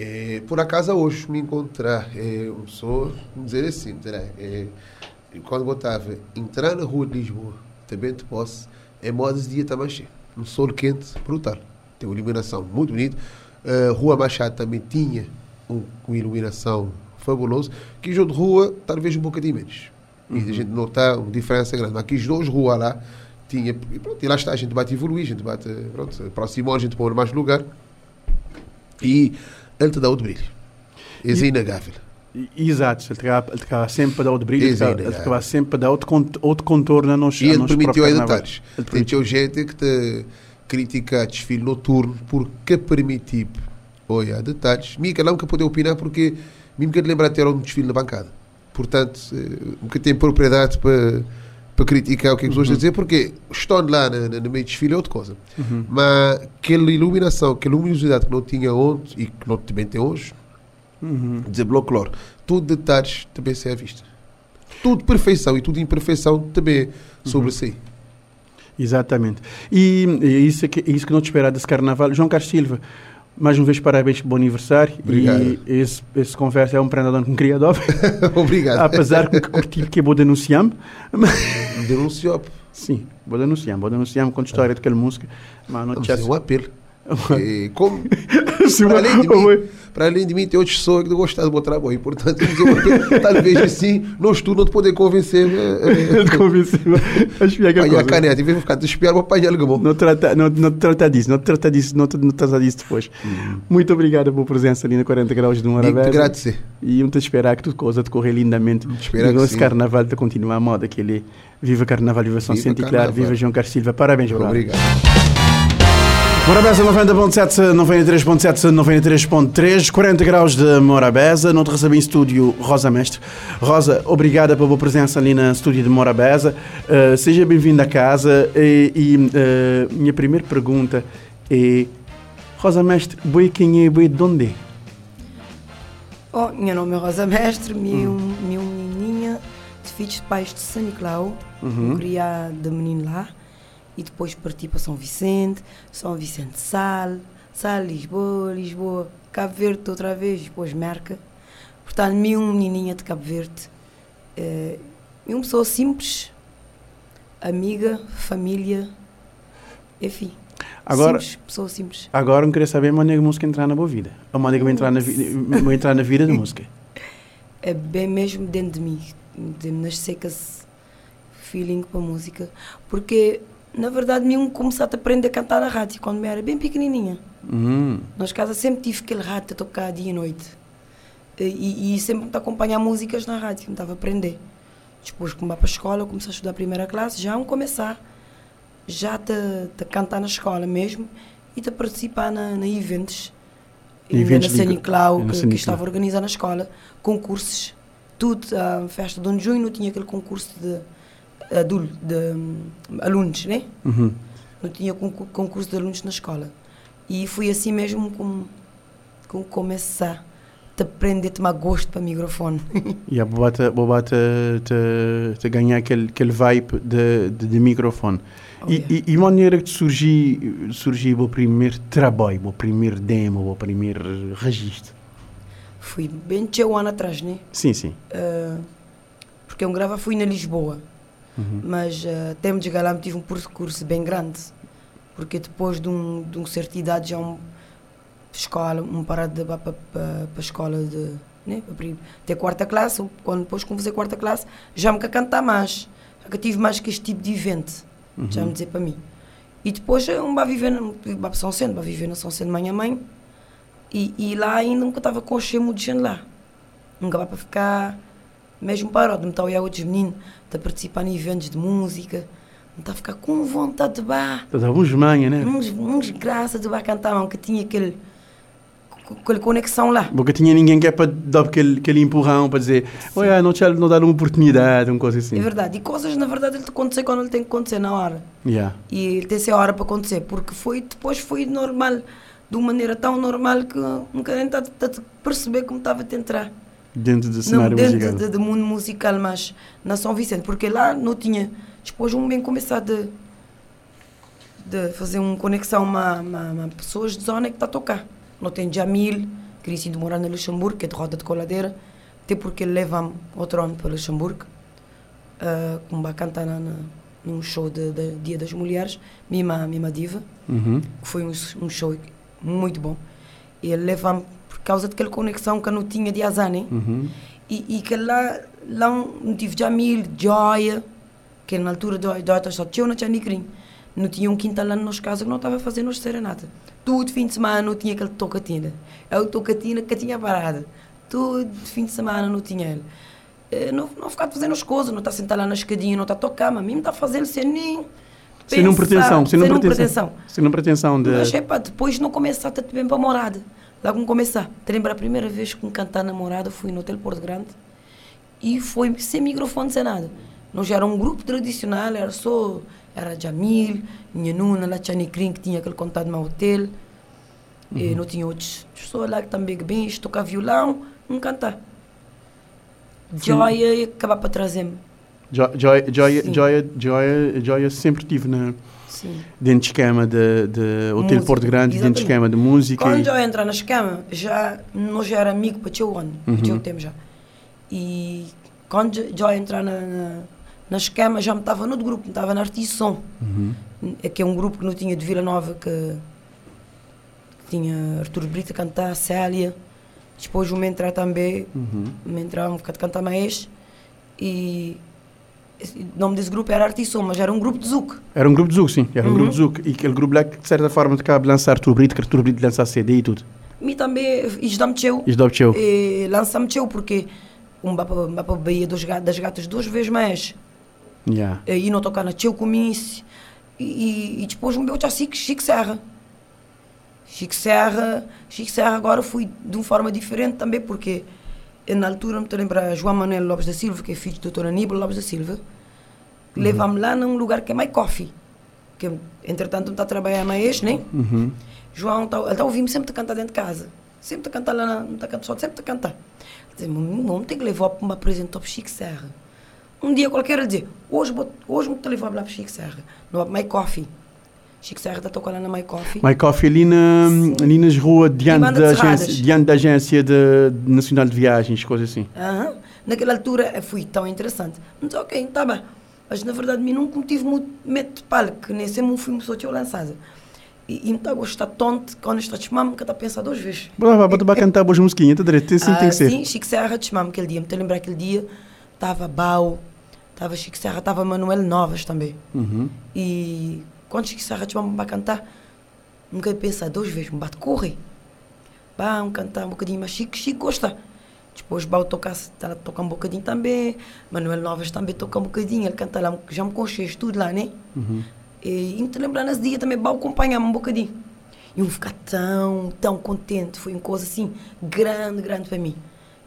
É, por acaso hoje me encontrar é, uma pessoa, vamos dizer assim, dizer, é, quando botava entrar na rua de Lisboa, também te posso, é modas de dia também cheio. Um sol quente, brutal. Tem uma iluminação muito bonita. Uh, rua Machado também tinha um, uma iluminação fabulosa. Que jogo de rua, talvez um bocadinho menos. E a gente nota uma diferença grande. Mas aqui as duas ruas lá, tinha. E pronto, e lá está, a gente bate evoluir, a gente bate. Pronto, aproximou, a gente pôr mais lugar. E ele te dá outro brilho. Isso é inegável. Exato, ele estava sempre a dar outro brilho, ele Isso é ele estava sempre a dar outro, cont- outro contorno a nós. E a ele permitiu aí detalhes. Ele Tem permitiu. gente que te critica desfile noturno porque permitiu. Olha, detalhes. Mica, não que poder opinar porque mesmo que lembrar até era um desfile na bancada. Portanto, eh, nunca tem propriedade para para criticar o que as pessoas estão a dizer, porque estão lá na- no meio do desfile é outra coisa. Mas aquela iluminação, aquela luminosidade que não tinha ontem e que não também tem hoje, dizer bloco cloro, tudo detalhes também se é à vista. Tudo perfeição e tudo imperfeição também sobre si. Exatamente. E, e isso, é que, é isso que não te espera desse carnaval. João Carlos Silva, mais uma vez parabéns bom aniversário. Obrigado. E esse, esse conversa é um prendedor que me queria dar. [laughs] Obrigado. Apesar que [laughs] curti que vou denunciar-me. Denunciou. Sim, vou denunciar-me. Vou denunciar-me com a história daquela música. Mas não Vamos tinha... fazer um apelo. [laughs] Como, para, além de mim. Para além de mim, tem outras pessoas que gostam do meu trabalho. Portanto, um apelo. talvez assim, nós tu não te poder convencer. eh, Te convenci. Acho que é que Apanhar a caneta, em vez de ficar a te espiar, vou apanhar o gamão. Não trata, não, não trata disso, não trata disso, não, não trata disso depois. Muito obrigado pela presença ali na 40 graus de Morabeza. agradecer. E vamos esperar que tudo coisa decorra lindamente. esperar que sim. carnaval de continuar a moda, que ele viva carnaval, viva São Vicente e Claro, viva João Carlos Silva. Parabéns. Obrigado. Morabeza 90.7, 93.7, 93.3, 40 graus de Morabeza. Não te recebi em estúdio Rosa Mestre. Rosa, obrigada pela boa presença ali no estúdio de Morabeza. Uh, seja bem-vinda a casa. E, e, uh, minha primeira pergunta é: Rosa Mestre, boi quem é, boi de onde? Oh, meu nome é Rosa Mestre, minha, minha menininha de filhos de pais de São Nicolau, criada de menino lá, e depois parti para São Vicente, São Vicente Sal, Sal Lisboa, Lisboa, Cabo Verde outra vez, depois Merca. Portanto, minha menininha de Cabo Verde, eh, uma pessoa simples, amiga, família, enfim. Agora- simples, pessoa simples. Agora não queria saber a maneira que a música entrar na boa vida. A maneira que vai entrar na, vai entrar na vida da música. [laughs] é bem mesmo dentro de mim, de com esse feeling para a música, porque na verdade eu comecei a aprender a cantar na rádio quando eu era bem pequenininha. Hum. Nós casa sempre tive aquele rádio a tocar dia e noite e, e sempre me acompanhar músicas na rádio, me estava a aprender. Depois que me para a escola, comecei a estudar a primeira classe, já a começar já te, te cantar na escola mesmo e te participar na, na eventos. Eventos na na que, que estava a organizar na escola, concursos, tudo. A festa de 1 de junho tinha aquele concurso de, adulto, de hum, alunos, né? Uhum. Não tinha concur- concurso de alunos na escola. E foi assim mesmo como, como começar a aprender a tomar gosto para o microfone. [laughs] E a bobata, bobata te, te ganhar aquele, aquele vibe de, de, de microfone. Oh, E, yeah. e, e maneira que surgiu surgiu o primeiro trabalho, o primeiro demo, o primeiro registro? Fui bem tchau ano atrás, né? Sim, sim. Uh, porque eu grava fui na Lisboa, mas uh, até me chegar lá tive um percurso bem grande, porque depois de um, de um certa idade já um escola, um parado de para a escola de né, até quarta classe, quando depois comecei a quarta classe, já me quer cantar mais, já que tive mais que este tipo de evento, já me dizer para mim. E depois eu vai viver, na- São Centro, vai viver na São Centro mãe a mãe, e, e lá ainda nunca estava com o cheiro de gente lá. Nunca vai para ficar mesmo parado, não está a olhar outros meninos, está a participar em eventos de música, está a ficar com vontade de bar, Toda uns manha, né? uns, uns graças de bar cantar, não, que tinha aquele, aquela conexão lá. Porque tinha ninguém que é para dar aquele, aquele empurrão para dizer, olha, não te não dar uma oportunidade, uma coisa assim. É verdade, e coisas na verdade ele te acontecer quando ele tem que acontecer na hora. Yeah. E ele tem essa hora para acontecer, porque foi, depois foi normal, de uma maneira tão normal que nunca nem está a perceber como estava a entrar. Dentro do Não, cenário dentro musical. do mundo musical, mas na São Vicente, porque lá não tinha. Depois um bem começar de, de fazer uma conexão uma pessoas de zona que está a tocar. Não tem Jamil, disse de morar no Luxemburgo, que é de roda de coladeira, até porque ele leva-me outro ano para Luxemburgo, uh, como vai cantar na, num show de, de Dia das Mulheres, Mima, Mima Diva Uhum. que foi um, um show muito bom. Ele leva-me por causa daquela conexão que eu não tinha de Azane. Uhum. E, e que lá lá não tive Jamil, Joia, que na altura do Joia só tinha na Chanicrim. Não tinha um quintal lá nos casa que não estava fazendo os serenata. Todo fim de semana não tinha aquele tocatina. É o tocatina que tinha parado. Todo fim de semana não tinha ele. Eh, Não, não ficar fazendo as coisas, não está sentado lá na escadinha, não está a tocar, mas mesmo está fazendo sem nem. Sem não pretensão, sem não pretensão. Sem não pretensão de. Mas pá, depois não começar a bem para a morada. Logo começar. Te lembra a primeira vez que me cantar na morada fui no Hotel Porto Grande e foi sem microfone, sem nada. Nós era um grupo tradicional, era só, era Jamil, minha nuna, lá que tinha aquele contato no hotel. E não tinha outras pessoas lá que também que bem, tocar violão, não cantar. Joia e acabar para trazer-me. Jo- Joia, Joia. Joia, Joia, Joia sempre tive na, Sim. dentro de esquema de, de Hotel Música, Porto Grande, dentro de exatamente. esquema de música. Quando e- eu entrar na escama, já, nós já era amigo para teu ano, Uhum. para teu tempo já. E quando eu entrar na, na, na escama, já me estava no grupo, me estava na Artisson, Uhum. que é um grupo que não tinha de Vila Nova, que, que tinha Artur Brito a cantar, Célia. Depois o me entrar também, Uhum. me entrar um bocado de cantar mais. E o nome desse grupo era Artisson, mas era um grupo de Zuc. Era um grupo de Zuc, sim. Era um Uhum. grupo de Zuc. E aquele grupo lá que, de certa forma, te cabe lançar Artur Brito, que Artur Brito lançar CD e tudo. Me também, isto dá-me teu. Isto teu. E lança-me teu, porque um vai para, vai para a Bahia dos, das Gatas duas vezes mais. Yeah. E não tocar na teu comice. E, e, e depois um meu já Chico, Serra. Chico Serra, Chico Serra agora fui de uma forma diferente também, porque na altura me estou a lembrar João Manuel Lopes da Silva, que é filho do doutor Aníbal Lopes da Silva, levava-me lá num lugar que é My Coffee, que entretanto está a trabalhar mais, né? Uhum. João, tá, ele está a ouvir-me sempre a cantar dentro de casa. Sempre a cantar lá, na- não está a cantar só, sempre a cantar. Não tem que levar para me apresentar para Chico Serra. Um dia qualquer ele dizia, hoje, vou- hoje me a levar lá para Chico Serra, no My Coffee. Chico Serra está lá na My Coffee. My Coffee ali, na, ali nas ruas, diante da, de agência, diante da agência de, nacional de viagens, coisas assim. Aham. Naquela altura eh, foi tão interessante. Então, ok, está bem. Mas na verdade, eu nunca tive muito medo de palco, nem sempre um filme só tinha lançado. E, e me está a gostar tanto quando está a chamar-me que está a pensar duas vezes. Bora, bora, bora cantar boas musiquinhas, tá direito? Assim tem que ser. Ah, Sim, Chico Serra chamava aquele dia. Me lembrar aquele dia, estava Bau, estava Chico Serra, estava Manuel Novas também. Uhum. E quando Serra te chamava para cantar, nunca pensar duas vezes, me bate correr. Vamos cantar um bocadinho, mas Chico, Chico gosta. Depois Bau toca, tá, toca um bocadinho também, Manuel Novas também toca um bocadinho, ele canta lá, já me conchei tudo lá, né? Uhum. E, e me lembrar nesse dia também, Bau acompanhava um bocadinho. E eu ficar tão, tão contente, foi uma coisa assim, grande, grande para mim.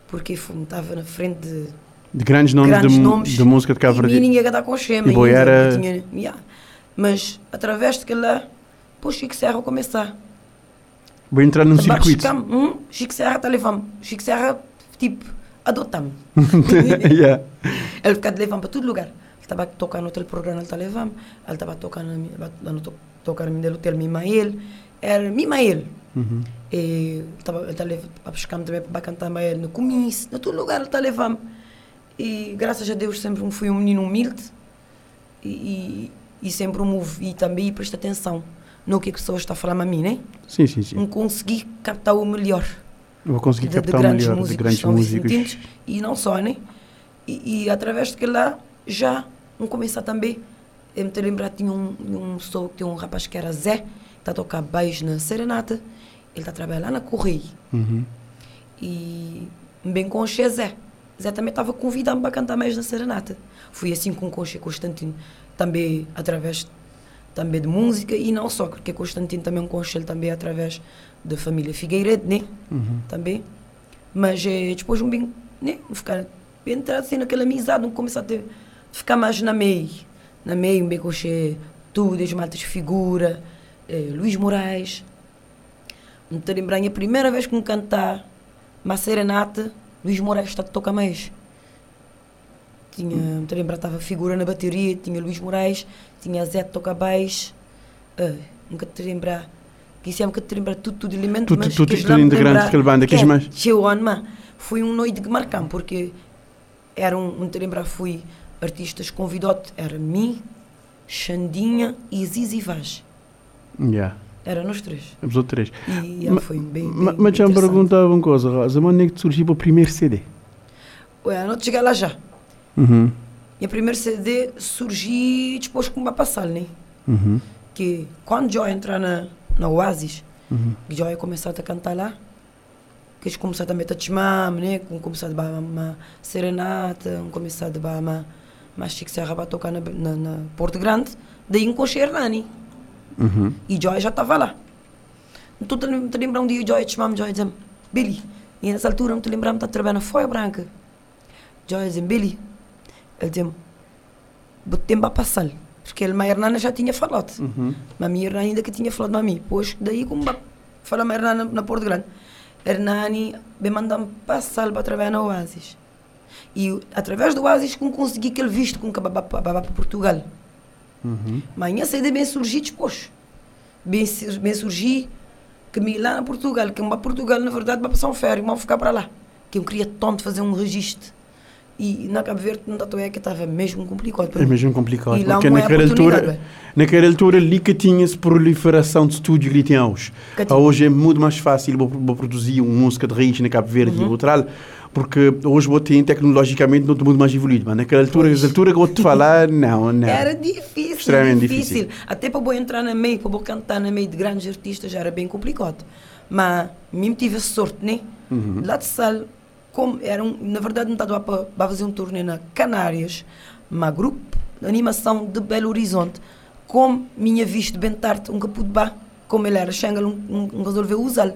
Porque estava na frente de De grandes nomes, grandes de, nomes. de música de Cabo E Verde. ninguém ia dar com chema. E boi ainda, era- não tinha- yeah. Mas através daquele lá, pô, Chico Serra a começar. Vou entrar num circuito. Chico, hum, Chico Serra está levando. Chico Serra, tipo, adotar-me. [laughs] yeah. Ele ficava levando para todo lugar. Ele estava a tocar no hotel programa, ele está levando. Ele estava a tocar no, no, no, tocar no hotel Mimael. Era Mimael. Uhum. E estava ele está a buscar-me também para cantar ele no comício. No todo lugar ele está levando. E graças a Deus sempre fui um menino humilde. E, e, e sempre me ouvi também e prestei atenção no que a pessoa está a falar a mim, né? Sim, sim, sim. Não consegui captar o melhor vou conseguir de, de captar o grandes melhor de músicos grandes são músicos. e não só, né? E, e através daquele lá já vamos começar também. Eu me te lembrar, tinha um, um, sou, tinha um rapaz que era Zé, que está a tocar baixo na Serenata, ele está a trabalhar lá na Correia. Uhum. E bem com o Zé. Zé também estava convidando para cantar mais na Serenata. Fui assim com o Conche Constantino, também através também de música e não só, porque Constantino também é um conselho também através da família Figueiredo, né? Uhum. Também. Mas eh, depois um bem, né? Ficar, entrar assim naquela amizade, um começar a ter, ficar mais na meio. Na meio, um bem Che, tudo, as matas figura, eh, Luís Moraes. Estou a lembrar, a primeira vez que me cantar uma serenata, Luís Moraes está a tocar mais. Tinha, a lembrar, estava figura na bateria, tinha Luís Moraes, tinha Zé baixo. Ah, nunca te lembrar. Quis é nunca te lembrar tudo, tudo elemento, Tudo- mas tudo- tudo integrante daquela banda, quis é, mais? Chegou foi um noite que marcamos, porque era um, não te lembrar, fui artistas convidados, era mim, Xandinha e Zizi Vaz. Yeah. Era nós três. Os outros três. E Ma- ah, foi bem, bem Ma- Mas já me perguntava uma coisa, Rosa. Quando é que te surgiu o primeiro CD? Ué, não te chegar lá já. Uhum. Minha primeiro CD surgiu depois com uma passagem, né? Uhum. Que quando Joy entrar na, na Oasis, que Joy começar a cantar lá, que eles começaram a meter tchimam, né? Com começar a dar uma serenata, um começar a dar uma mas Chico Serra para tocar na, na, na Porto Grande, daí encoxei Hernani. Uhum. E Joy já estava lá. Então, te te lembrar um dia, Joy chamava Joy dizendo, Billy, e nessa altura, não te lembrar, está trabalhando na Folha Branca. Joy dizia, Billy, ele dizia, botei para passar. Porque ele, minha irmã já tinha falado. Uhum. Mas minha irmã ainda que tinha falado para mim. Pois, daí, como fala a minha irmã na, na Porto Grande, Hernani me mandam passar para trabalhar na Oasis. E através do Oasis com consegui aquele visto com que para Portugal. Uhum. Mas minha saída bem surgiu depois. Bem, bem surgiu que me lá na Portugal, que uma Portugal na verdade vai passar um férias, vou ficar para lá. Que eu queria tanto fazer um registro. E na Cabo Verde, não é que estava mesmo complicado. É mesmo complicado, E porque não é naquela altura, naquela altura ali que tinha-se proliferação de estúdios que tinha hoje. É muito mais fácil vou, vou produzir uma música de raiz na Cabo Verde Uhum. e outra, porque hoje vou ter tecnologicamente muito muito mais evoluído, mas naquela altura, Pois. naquela altura que eu vou te falar, [laughs] não, não. Era difícil, Extremamente difícil. difícil. Até para eu entrar na meio, para eu cantar na meio de grandes artistas já era bem complicado. Mas mesmo tive a sorte, né? Uhum. Lá de Sal, como era um, na verdade não estava para, fazer um turnê na Canárias, mas grupo de animação de Belo Horizonte, como minha vista bem tarde, um caputo bar, como ele era Xangal, um, um, resolveu usá-lo.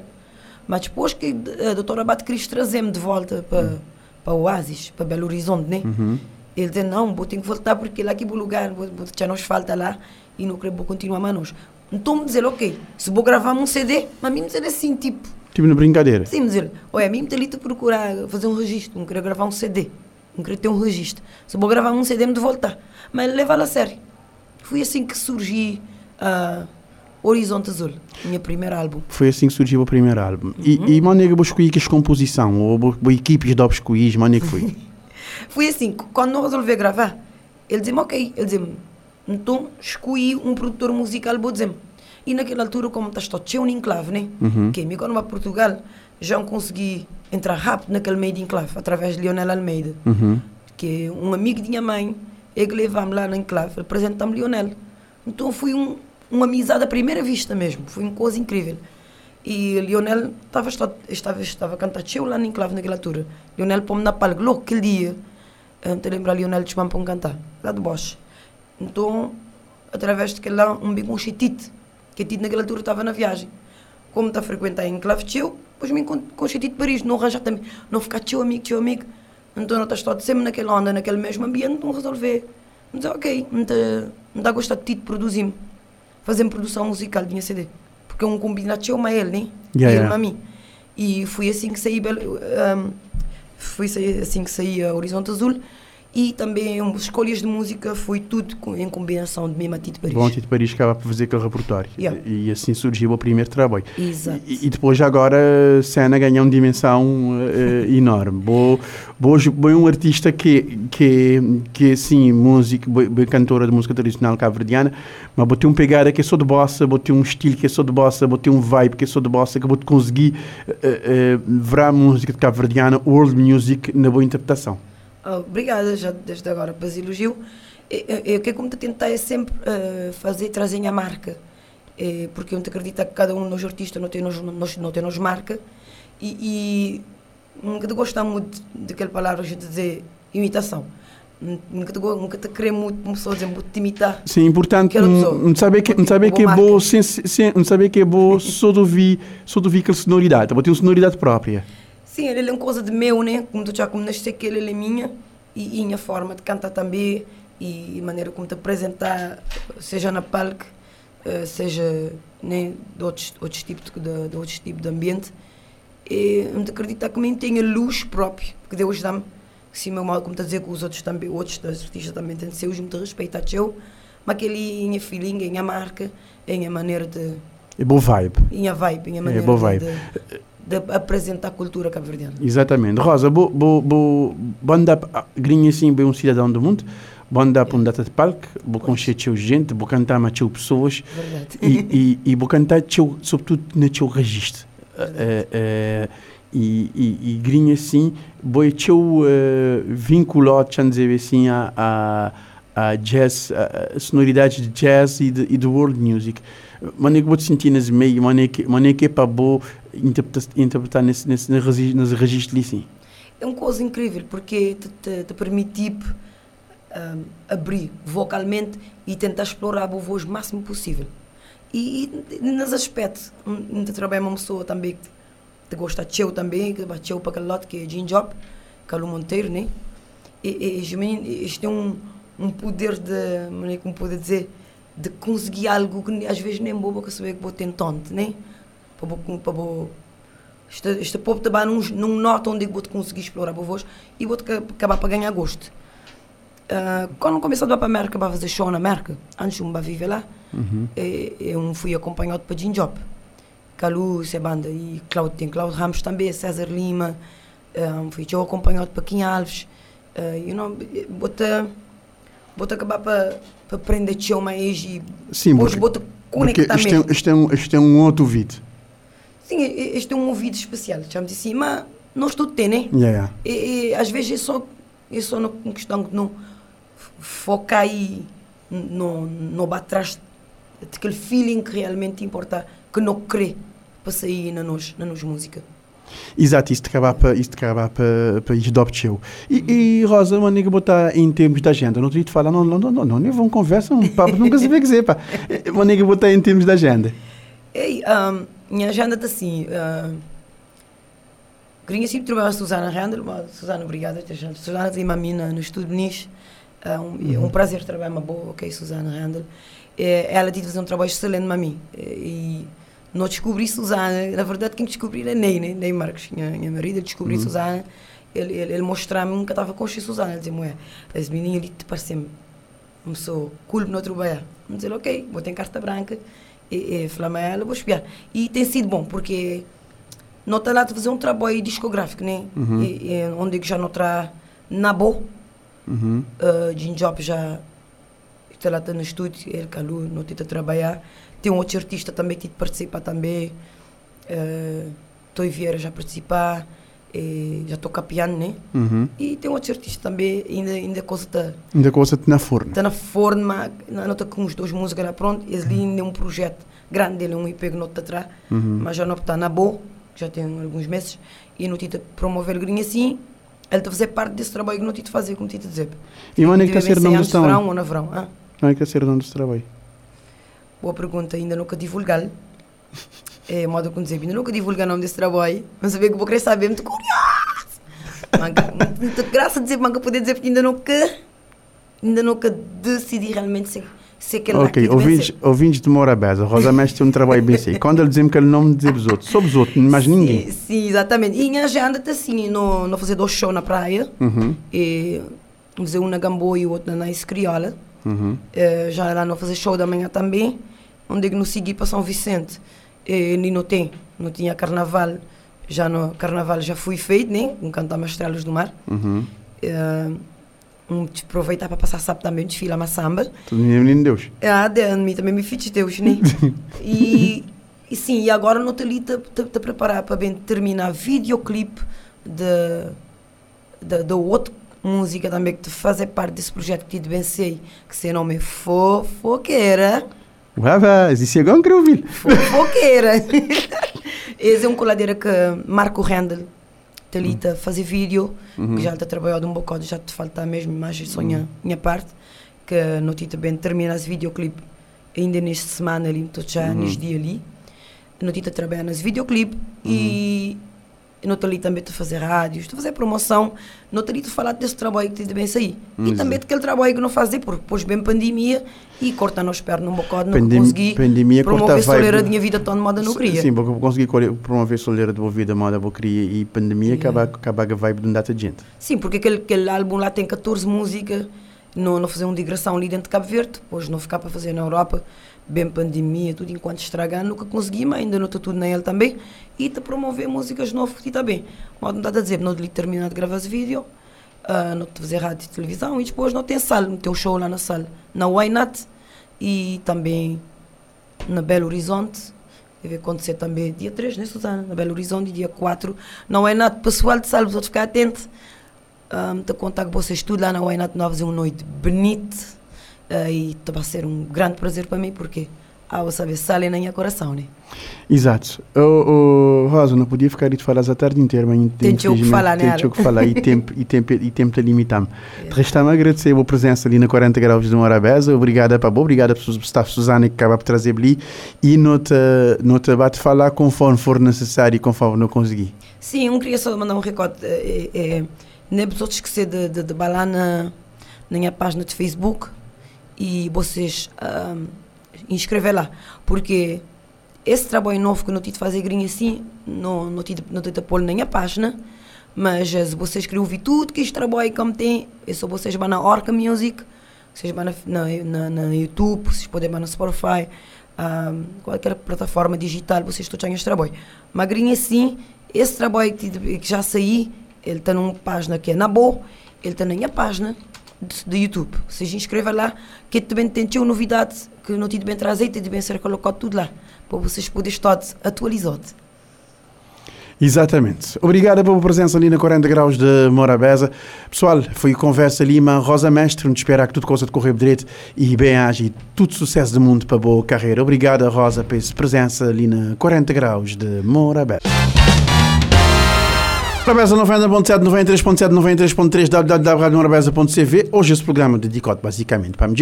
Mas depois que a doutora Abate quis trazer-me de volta para, para o Oasis, para Belo Horizonte, né? Uhum. Ele disse, não, vou ter que voltar porque lá é o lugar, vou, vou, já nos falta lá e não quero vou continuar mais nós. Então me dizer, ok, se vou gravar um CD, mas me dizer assim, tipo, Tipo na brincadeira. sim, dizer, olha, a mim me ali te procurar fazer um registro, não quero gravar um CD, não quero ter um registro. Se vou gravar um CD, me de voltar. Mas leva-lo a sério. Foi assim que surgiu a Horizonte Azul, minha primeiro álbum. Foi assim que surgiu o primeiro álbum. Uhum. E, e maneira que escolhi que composição, ou equipes de obscuís, maneira que foi. [laughs] Foi assim, quando não resolvi gravar, ele dizia-me, ok, ele dizia-me, então escolhi um produtor musical, vou dizer-me. E naquela altura, como todo cheio de enclave, né? Uhum. Que me quando a Portugal, já consegui entrar rápido naquele meio de enclave, através de Leonel Almeida, Uhum. que é um amigo de minha mãe, ele que levava-me lá na enclave, apresenta-me Leonel. Então foi um, uma amizade à primeira vista mesmo, foi uma coisa incrível. E Lionel estava, estava, estava a cantar cheio lá na enclave naquela altura. Lionel pôs-me na palco, logo aquele dia. Eu te lembro, Lionel te para um cantar, lá de Bosch. Então, através daquele lá, um bico um chitite, que Tito naquela altura estava na viagem. Como está a frequentar a enclave cheio, depois me chitite de Paris, não arranjar também, não ficar cheio amigo, cheio amigo. Então, não estás todo sempre naquela onda, naquele mesmo ambiente, não resolver. Mas, ok, não está tá a gostar de Tito, produzir-me. Fazer produção musical de minha CD. Porque é um combinado cheio, mas ele, né? Yeah, ele, yeah. a mim. E foi assim que saí, um, foi assim que saí a Horizonte Azul. E também escolhas de música foi tudo em combinação de mesmo a Tito Paris. Bom, Tito Paris acaba por fazer aquele repertório. Yeah. E, e assim surgiu o primeiro trabalho. Exato. E, e depois agora a cena ganha uma dimensão eh, enorme. Bo, bo, bo é um artista que que que assim música, cantora de música tradicional cabo-verdiana, mas botei um pegada que é só de bossa, botei um estilo que é só de bossa, botei um vibe que é só de bossa, que botei conseguir eh, eh, ver a música de cabo-verdiana, world music na boa interpretação. Ah, obrigada, já desde agora, para os elogio. O que é como te tentar é sempre ah, fazer, trazer a marca. Eh, porque eu te acredito que cada um de nós artistas não tem nos, nos, não tem nos marca. E, e nunca te gosto muito daquela palavra, a gente dizer imitação. Nunca te, nunca te querer muito, uma pessoa dizer, muito te imitar. Sim, importante Aquela pessoa. não saber que não saber Uma que é bom, sem, sem, não saber que é bom [laughs] só de ouvir, só de ouvir aquela sonoridade, botei uma sonoridade própria. Sim, ele é uma coisa de meu, né? Como tu já como nasci que ele é minha e, e minha forma de cantar também e maneira como te apresentar, seja na palco, eh, seja né, de outros, outros tipos de, de outros tipos de ambiente. E eu te acreditar que também tenho luz própria, que Deus dá-me. Sim, meu mal, como está a dizer que os outros também, outros artistas também têm seus, muito respeito a teu, mas aquele minha filhinha, minha marca, é minha maneira de, É boa vibe. minha vibe, minha maneira boa de- vibe. De, de apresentar a cultura cabo-verdiana. Exatamente. Rosa, bo, bo, bo, banda grinha assim, bem um cidadão do mundo, banda para um data de palco, vou conhecer gente, vou cantar mais teu pessoas Verdade. e, e, e vou cantar teu, sobretudo no teu registro. Eh, eh, e, e, e grinha assim, boi teu uh, vinculado, dizer assim, a, a, a jazz, a, a sonoridade de jazz e de, e de world music. Mas é que você sentir nesse meio, mas é que, mas é que é para boa interpretar, interpretar nesse, nesse, nesse registro assim? É uma coisa incrível, porque te, te, te permite tipo, um, abrir vocalmente e tentar explorar a voz o máximo possível. E, e aspectos, onde trabalha uma pessoa também que te gosta de também, que bateu para aquele lado que é Jim Job, Monteiro, né? E, e, e isto tem um, um poder de, como é poder dizer, de conseguir algo que às vezes nem bobo que saber que vou tentante, né? Para para este, este povo trabalha num, num nota onde vou conseguir explorar a voz e vou acabar para ganhar gosto. Uh, quando comecei a ir para a América para fazer show na América, antes de eu viver lá, uhum. eu fui acompanhado para Jim Job. Calu, essa banda, e Claudio, tem Claudio Ramos também, César Lima, um, fui eu acompanhado para Kim Alves. Uh, you know, vou acabar para para aprender show mais e Sim, depois vou conectar porque é, este, é um, este é um outro ouvido. Sim, este é um ouvido especial, chamamos assim, mas nós tudo tem, né? Yeah, yeah. E, e, às vezes é só, é só uma questão de não focar aí no, no atrás daquele feeling que realmente importa, que não crê para sair na nos, na nos música. Exato, isto acaba para isto acaba para para isto adopteu. E, e Rosa, uma nega botar em termos de agenda, não te falar, não, não, não, não, não, nem vão conversa, um papo nunca se vê dizer, pá. Uma nega botar em termos de agenda. Ei, um, minha agenda está assim. Uh, queria sempre trabalhar com a Susana Randall, Susana, obrigada. Susana tem uma mina no estúdio Niche. É um, é um prazer trabalhar uma boa, ok, Susana Randall. É, ela tive fazer um trabalho excelente para mim. E não descobri Susana, na verdade quem descobriu é Ney, né? Ney Marques, minha, minha marido, descobri uhum. Susana. Ele, ele, ele mostrou-me, nunca estava com a Susana. Ele dizia, mulher, esse menino ali te parece-me uma pessoa cool no trabalhar. Eu disse, ok, vou ter carta branca e, e ela, vou espiar. E tem sido bom, porque não está lá de fazer um trabalho discográfico, né? Uhum. E, e, onde já não está na boa. Uhum. Uh, Jim Job já está lá no estúdio, ele, Calu, não tenta trabalhar. Tem um outro artista também que participa também. Uh, Toi Vieira já participa. já toca piano, né? Uhum. E tem outros artistas também, ainda, ainda coisa está... Ainda coisa está na forma. Está na forma, não está com os dois músicas lá pronto. Esse ali ainda é um projeto grande dele, um IP que não está atrás, uhum. mas já não está na boa, já tem alguns meses. E não tenta promover o grinho assim, ele está a fazer parte desse trabalho que não tenta fazer, como tenta dizer. E onde é que está a ser o nome do verão ou na verão? Ah? Onde é que está a ser o nome desse trabalho? Boa pergunta, ainda nunca divulgar. É, modo como dizer, ainda nunca divulgar o nome desse trabalho, mas saber que vou querer saber, muito curioso. Muito graça dizer, mas poder dizer, porque ainda nunca, ainda nunca decidi realmente ser, ser aquele Ok, ouvintes, ouvintes de Morabeza, Rosa Mestre tem um trabalho bem assim. Quando ele dizem que ele não dizer os outros, sobre os outros, mais ninguém. Sim, exatamente. E a agenda está assim, no, no fazer dois shows na praia, uhum. e, dizer um na Gamboa e o outro na Nice Crioula. Uhum. É, já lá no fazer show da manhã também, onde eu não segui para São Vicente. E não tem, não tinha carnaval. Já no carnaval já fui feito, né? Um cantar Estrelas do Mar. Uhum. É, um, aproveitar para passar sábado também, desfilar uma samba. Tu menino Deus. Ah, de, mim também me fiz Deus, né? [laughs] e, e sim, e agora não estou ali a preparar para bem terminar videoclipe de, de, de outro música também que te fazer parte desse projeto que te bem sei, que seu nome é Fofoqueira. Rapaz, isso é ouvi. Fofoqueira. [laughs] Esse é um coladeira que Marco Handel te ali uhum. fazer vídeo, uhum. que já está trabalhado um bocado, já te falta mesmo mais só uhum. minha parte, que não te também termina esse videoclipe ainda nesta semana ali, estou já uhum. neste dia ali. Não te trabalhar nesse videoclipe e uhum não estou ali também a fazer rádios, estou a fazer promoção, não estou ali a falar desse trabalho que tem bem sair. Hum, e também daquele trabalho que não fazer, porque depois bem pandemia e corta nos pernas um bocado, não Pandem consegui pandemia, promover soleira da minha vida tão de moda não queria. Sim, porque eu consegui promover soleira da minha vida moda não queria e pandemia acaba, acaba a vibe de um data de gente. Sim, porque aquele, aquele álbum lá tem 14 músicas, não, não fazer uma digressão ali dentro de Cabo Verde, depois não ficar para fazer na Europa bem pandemia, tudo enquanto estragar, nunca consegui, mas ainda não estou tudo nele também. E te promover músicas novas que está bem. Modo não está a dizer, não de terminar de gravar esse vídeo, uh, não te fazer rádio e televisão, e depois não tem sala, não tem o show lá na sala, na Why Not, e também na Belo Horizonte, Vai acontecer também dia 3, né, Susana? Na Belo Horizonte, dia 4. Não é nada pessoal de salvo, outros ficar atento. Um, te contar que vocês tudo lá na Wainat Novas é uma noite bonita uh, e vai ser um grande prazer para mim porque ah, você sabe, sale na minha coração, né? Exato. O, o Rosa, não podia ficar aí de falar a tarde inteira, mas tem que falar, né? Tem que falar e [laughs] tempo e tempo e tempo te limitamos. É. Resta-me agradecer a presença ali na 40 graus de Morabeza. Obrigada para obrigada por estar Susana que acaba por trazer ali e não te, não te bate falar conforme for necessário e conforme não conseguir. Sim, eu queria só mandar um recorde. É, é, não é para esquecer de, de, de balar na, na minha página de Facebook e vocês. Um, inscrever lá. Porque esse trabalho novo que eu tive de fazer grinha assim, não, não tive não tive pôr nem a página, mas eh, se vocês querem ouvir tudo que este trabalho como tem, é só vocês vão na Orca Music, vocês vão na, na, na, YouTube, vocês podem ir na Spotify, um, qualquer plataforma digital, vocês estão este trabalho. Mas grinha assim, esse trabalho que, que já saí, ele está numa página que é na boa, ele está na minha página, de, YouTube. Vocês inscrevam lá, que também tem uma novidade que não tive bem trazer, tem bem ser colocado tudo lá, para vocês poderem estar atualizados. Exatamente. Obrigada pela presença ali na 40 Graus de Morabeza. Pessoal, foi conversa Lima, Rosa Mestre, nos espera que tudo coisa de correr direito e bem age tudo sucesso do mundo para a boa carreira. Obrigada, Rosa, pela presença ali na 40 Graus de Morabeza. Morabeza 90.7, 93.7, 93.3, www.radiomorabeza.cv. Hoje esse programa dedicado basicamente para me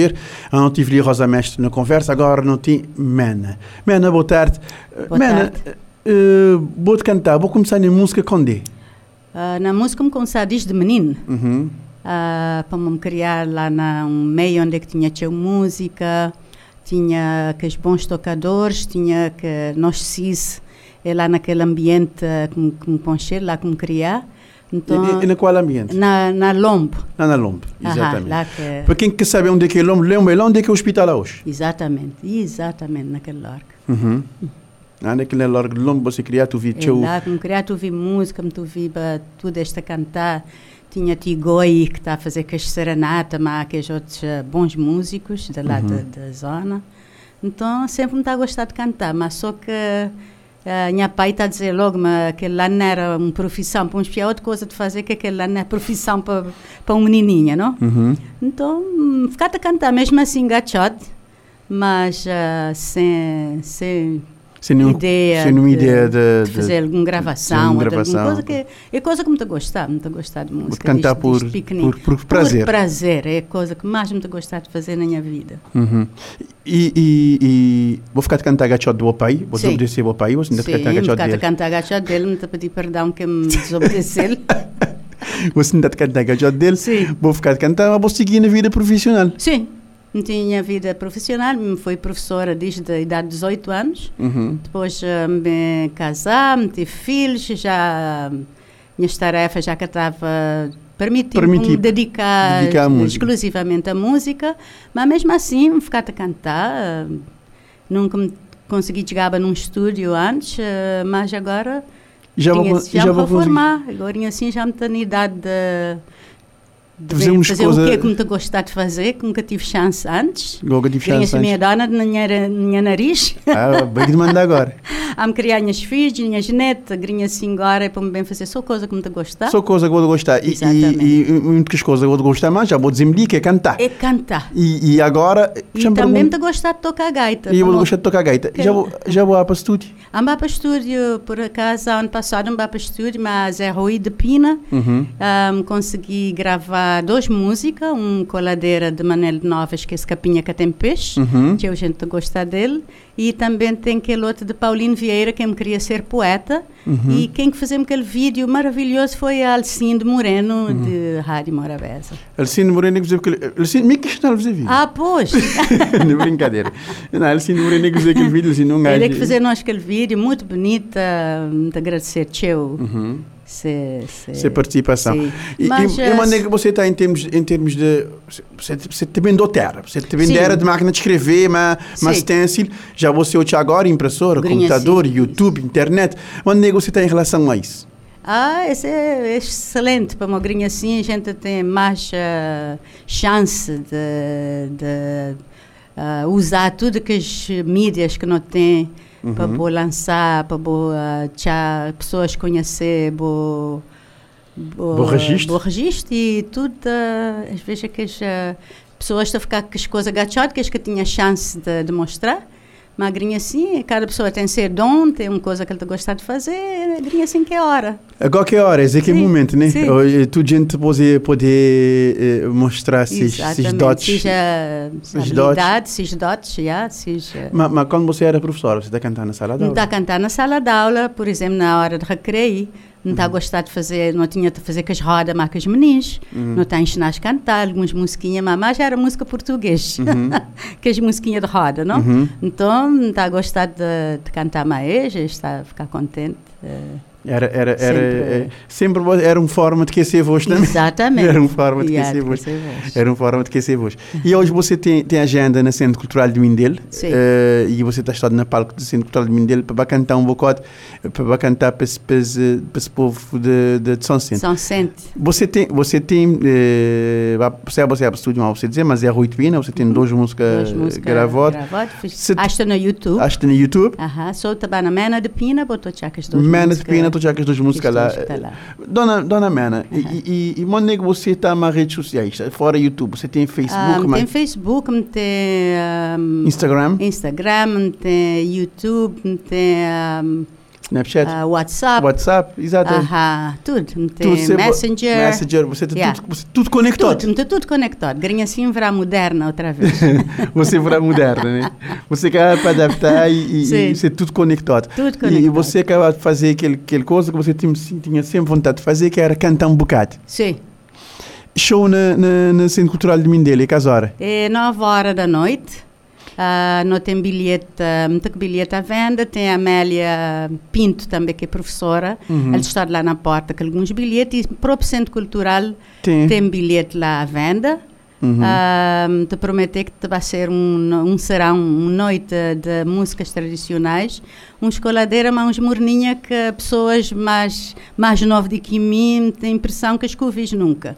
Não tive ali Rosa Mestre na conversa, agora não tem Mena. Mena, boa tarde. Boa Mena, tarde. Uh, vou te cantar, vou começar na música com D. Uh, na música me começar desde menino. Uhum. Uh, para me criar lá num meio onde é que tinha tinha música, tinha que os bons tocadores, tinha que nós cis é lá naquele ambiente que me, que me poncher, lá que me criar. Então, e, e, na qual ambiente? Na, na Lombo. Ah, na Lombo, exatamente. Aham, que... Para quem quer saber onde é que é Lombo, lembra lá onde é que é o hospital hoje? Exatamente, exatamente, naquele largo. Uhum. Ah, naquele largo de Lombo você criar, tu vi... É lá que me criar, tu vi música, tu vi tudo esta cantar. Tinha Tigoi, que está a fazer com as serenata, mas aqueles outros uh, bons músicos de lá uhum. da, da zona. Então, sempre me está a gostar de cantar, mas só que Uh, minha pai está a dizer logo, aquele lá não era uma profissão, para uns é outra coisa de fazer que aquele lá não é profissão para, para um menininha, não? Uhum. Então, hum, ficar a cantar mesmo assim, gachado, mas uh, sem, sem sem, nenhum, ideia, sem nenhuma de, ideia de, de, fazer alguma gravação, de gravação. alguma coisa que é coisa que me está gostar, me está gostar de música. Cantar por, por, por, prazer. Por prazer, é a coisa que mais me está gostar de fazer na minha vida. Uhum. E, e, e, vou ficar a cantar gachado do meu pai, vou desobedecer ao pai, vou ainda cantar gachado dele. Sim, cantar gachado dele, me a pedir perdão que me [laughs] desobedeceu. você ainda cantar gachado dele, Sim. vou ficar a cantar, mas vou seguir na vida profissional. Sim. Tinha vida profissional, fui professora desde a idade de 18 anos. Uhum. Depois uh, me casar, me tive filhos, já minhas tarefas já que estava permitindo me dedicar, dedicar exclusivamente à música, mas mesmo assim me ficar a cantar. Uh, nunca me consegui chegar num estúdio antes, uh, mas agora já tinha, vou, já, já vou formar. Agora assim já me tenho idade de de fazemos fazer coisa... o que é que me gostar de fazer, que nunca tive chance antes. Nunca tive chance antes. minha dona na minha, minha nariz. Ah, bem de mandar agora. [laughs] a me criar minhas filhas, minhas netas, grinha assim agora, é para me bem fazer só coisa que me gostar. Só coisa que vou gostar. E, e, e muitas coisas que vou gostar mais, já vou dizer-me que é cantar. É cantar. E, e agora... E também me gostar de tocar gaita. E eu vou gostar de tocar gaita. Já vou, já vou para o estúdio. Ando para o estúdio, por acaso, ano passado ando para o estúdio, mas é Rui de Pina. Uhum. Um, consegui gravar duas músicas música, um coladeira de Manel Novas, que é Escapinha que tem peixe, uhum. que a gente gosta dele, e também tem aquele outro de Paulinho Vieira, que me queria ser poeta, uhum. e quem fez aquele vídeo maravilhoso foi a Alcinde Moreno, uhum. de Rádio Morabeza. Alcinde Moreno, que aquele... Alcinde, me questionava fazer vídeo. Ah, pois! [laughs] não brincadeira. Não, Alcinde Moreno, que fez aquele vídeo, assim, não Ele é que fez nós aquele vídeo, muito bonita, muito agradecer, teu. Uhum se, se participação. E, Mas, e, e maneira que você está em termos, em termos de. Você, você também do terra, você também era de máquina de escrever, mas, mas stencil, já você hoje agora, impressora, Grinha, computador, sim. YouTube, internet. Maneira que você está em relação a isso? Ah, isso é excelente para uma grinha assim, a gente tem mais uh, chance de, de uh, usar tudo que as mídias que não tem para vou lançar, para vou uh, tchá, pessoas conhecer, vou Bom registro. Bom registro e tudo, uh, às vezes é que as uh, pessoas estão a ficar com as coisas agachadas, que as que tinha chance de, de mostrar. Mas grinha assim, cada pessoa tem seu dom, tem uma coisa que ele gosta de fazer, grinha assim que é hora. A qualquer hora, esse é que é o momento, né? sim. Eh, Tu gente pode poder eh, mostrar esses, esses dotes. Esses habilidade, seja dotes, já, seja... Mas, mas quando você era professora, você está cantando na sala de aula? está a cantar na sala de aula, por exemplo, na hora de recreio, não Uhum. está a gostar de fazer, não tinha de fazer com as rodas, os meninos, Uhum. não está a ensinar a cantar, algumas musiquinhas, mas já era música português, Uhum. [laughs] que as musiquinhas de roda, não? Então, não está a gostar de, de cantar mais, está a ficar contente. eh, Era, era, era, Sempre. eh, sempre vo- era uma forma de aquecer a voz também. Exatamente. [laughs] Era uma forma de aquecer voz. voz. Era uma forma de aquecer voz. E hoje você tem, tem agenda na Centro Cultural de Mindelo Sim. eh, e você está estado na palco do Centro Cultural de Mindelo para cantar um bocado, para cantar para esse, para esse, para esse povo de, de, de São Centro. São sente. Você tem, você tem, eh, você é você é estúdio, não você dizer, mas é Rui Pina, você tem duas músicas, Duas músicas gravadas. gravadas. Acho que no YouTube. Acho que no YouTube. Aham, sou também na Mena de Pina, botou as duas Mena de. Pina, tu já que as duas músicas lá. Lá. Dona, Dona Mena, e, e, e onde é que você está nas redes sociais? Fora YouTube, você tem Facebook, Ah, mas tem Facebook, tem um, Instagram, Instagram, tem YouTube, tem um, Snapchat, ah, WhatsApp, WhatsApp, exato. Aham, tudo. Tudo você- Messenger. Messenger, você tem Yeah. tudo, você tudo conectado. Tudo, está tudo conectado. Grinha assim virá moderna outra vez. [laughs] você para moderna, né? Você acaba para adaptar e, e, e ser tudo conectado. Tudo E, conectado. e você acaba de fazer aquele, aquele coisa que você tinha, tinha sempre vontade de fazer, que era cantar um bocado. Sim. Show na, na, na Centro Cultural de Mindelo, e que hora? É 9 horas da noite. Ah, não tem bilhete, ah, muito que bilhete à venda. Tem a Amélia Pinto também, que é professora. Uhum. Ela está lá na porta com alguns bilhetes. E o próprio Centro Cultural Tem. tem bilhete lá à venda. Uhum. Ah, te prometer que te vai ser um, um serão, uma noite de músicas tradicionais, uma escoladeira, mas uns morninha que pessoas mais, mais novas do que mim têm a impressão que as que nunca.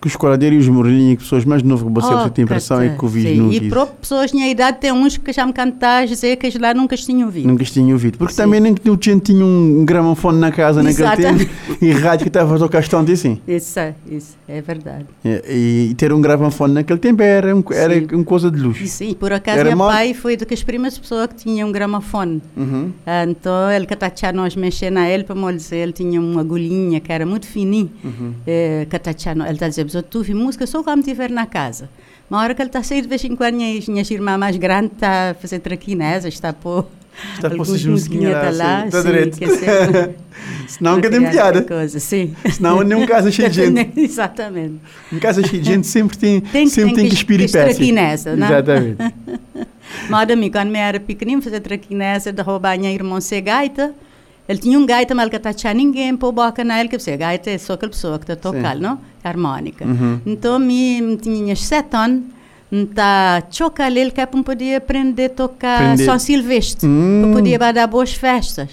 Que os coladeiros e os morrinhos, pessoas mais novas que você, você tem a impressão é que ouvi sim. nunca. E próprias pessoas minha idade tem uns que já me cantam dizer que as lá nunca as tinham ouvido. Nunca tinha ouvido. Porque Sim. também nem que o gente tinha um gramofone na casa naquele tempo [laughs] e rádio que estava a tocar tanto assim. Isso, é- isso é verdade. E, e ter um gramofone naquele tempo era, um, era Sim. uma coisa de luxo. Sim, por acaso Era meu mal- pai foi das primeiras pessoas que tinha um gramofone. Uhum. Ah, Então ele que está nós mexer na ele para me dizer, ele tinha uma agulhinha que era muito fininha. Uhum. Que tchá- ele está a "Mas eu ouvi música só quando estiver na casa. Uma hora que ele está a sair de vez em quando, minhas, minhas irmãs mais grandes está a fazer traquinesa, está a pôr Está a pôr musiquinhas tá lá. tá sim, direito. [laughs] que é Senão nunca tem piada. Coisa, sim. Senão nem um casa cheio de [laughs] gente. Exatamente. Em casa cheio de gente sempre tem, [laughs] Tem que- sempre tem que que espiripécia. estraquinesa, não? Exatamente. Mas a mim, quando eu era pequenino, fazia traquinesa de roubar minha irmã ser gaita. Ele tinha um gaita, mas ele que tá ninguém pôr boca na ele, que você gaita é só aquela pessoa que está tocando, não? Harmônica. Uhum. Então, me tinha sete anos, tá chocar ele que é para poder aprender a tocar. São Silvestre, Hum. para poder dar boas festas.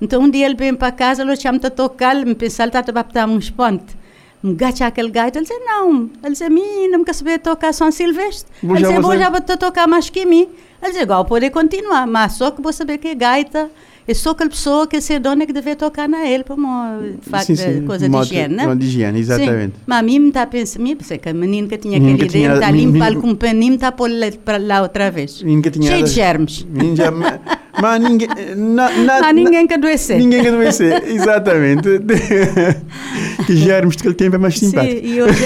Então, um dia ele vem para casa, ele chama a tocar, me pensa, ele está a bater uns pontos. Me gacha aquele gaita, ele diz, não. Ele diz, mim, não me quer saber tocar São Silvestre. Ele diz, vou já vou tocar mais que mim. Ele diz, igual, pode continuar, mas só que vou saber que é gaita, é só aquela pessoa que é dona que deve tocar na ele, para uma Sim, sim, coisa modo- de higiene, né? de higiene, exatamente. Sim. Mas a mim está a pensar, me pensei que a menina que tinha que ideia, tinha- está limpar com o paninho, está a pôr lá- para lá outra vez. Cheio de germes. [laughs] Mas ninguém. Na, na, há ninguém que adoecer. Ninguém que adoecer, exatamente. [laughs] que germes daquele tempo é mais Sim, simpático. e hoje...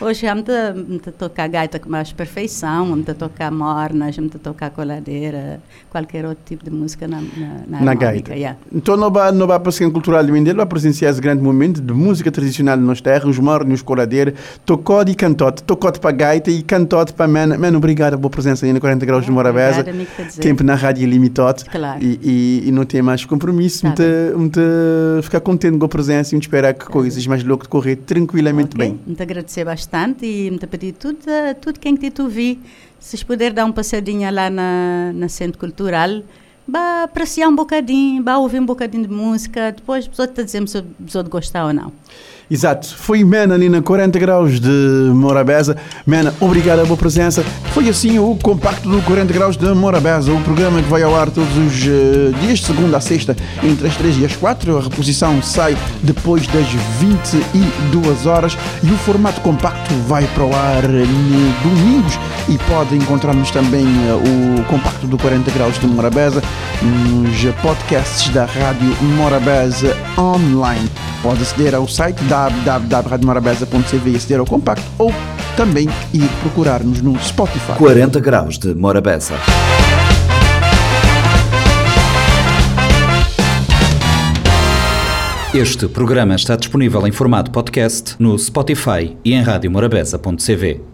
Hoje já me está a tocar gaita com mais perfeição, me está a tocar mornas, me está a tocar coladeira, qualquer outro tipo de música na, na, na, Na gaita. yeah. Então, não vai, não vai para o Centro Cultural de Mindelo, vai presenciar esse grande momento de música tradicional de nossa terra, os mornos, os coladeiros, tocode e cantote, tocode para gaita e cantote para mena. Mano, obrigado pela presença aí na 40 Graus de Morabeza. Quer dizer. Tempo na rádio limitado. Claro. E, e, e não tem mais compromisso. Tá Muito, ficar contente com a presença e esperar que coisas mais loucas correr tranquilamente Ok, bem. Muito agradecer bastante e muito pedir tudo, eh, tudo quem te tu vi, se puder dar um passadinho lá na, na Centro Cultural, Vá apreciar um bocadinho, vá ouvir um bocadinho de música, depois a está dizendo se pessoa gostar ou não. Exato. Foi Mena ali na 40 graus de Morabeza. Mena, obrigado pela presença. Foi assim o compacto do 40 graus de Morabeza, o programa que vai ao ar todos os uh, dias, segunda a sexta, entre as 3 e as 4. A reposição sai depois das 22 horas e o formato compacto vai para o ar domingos e pode encontrar-nos também uh, o compacto do 40 graus de Morabeza nos podcasts da Rádio Morabeza online. Pode aceder ao site www.radiomorabeza.cv e aceder ao compacto ou também ir procurar-nos no Spotify. 40 graus de Morabeza. Este programa está disponível em formato podcast no Spotify e em radiomorabeza.cv.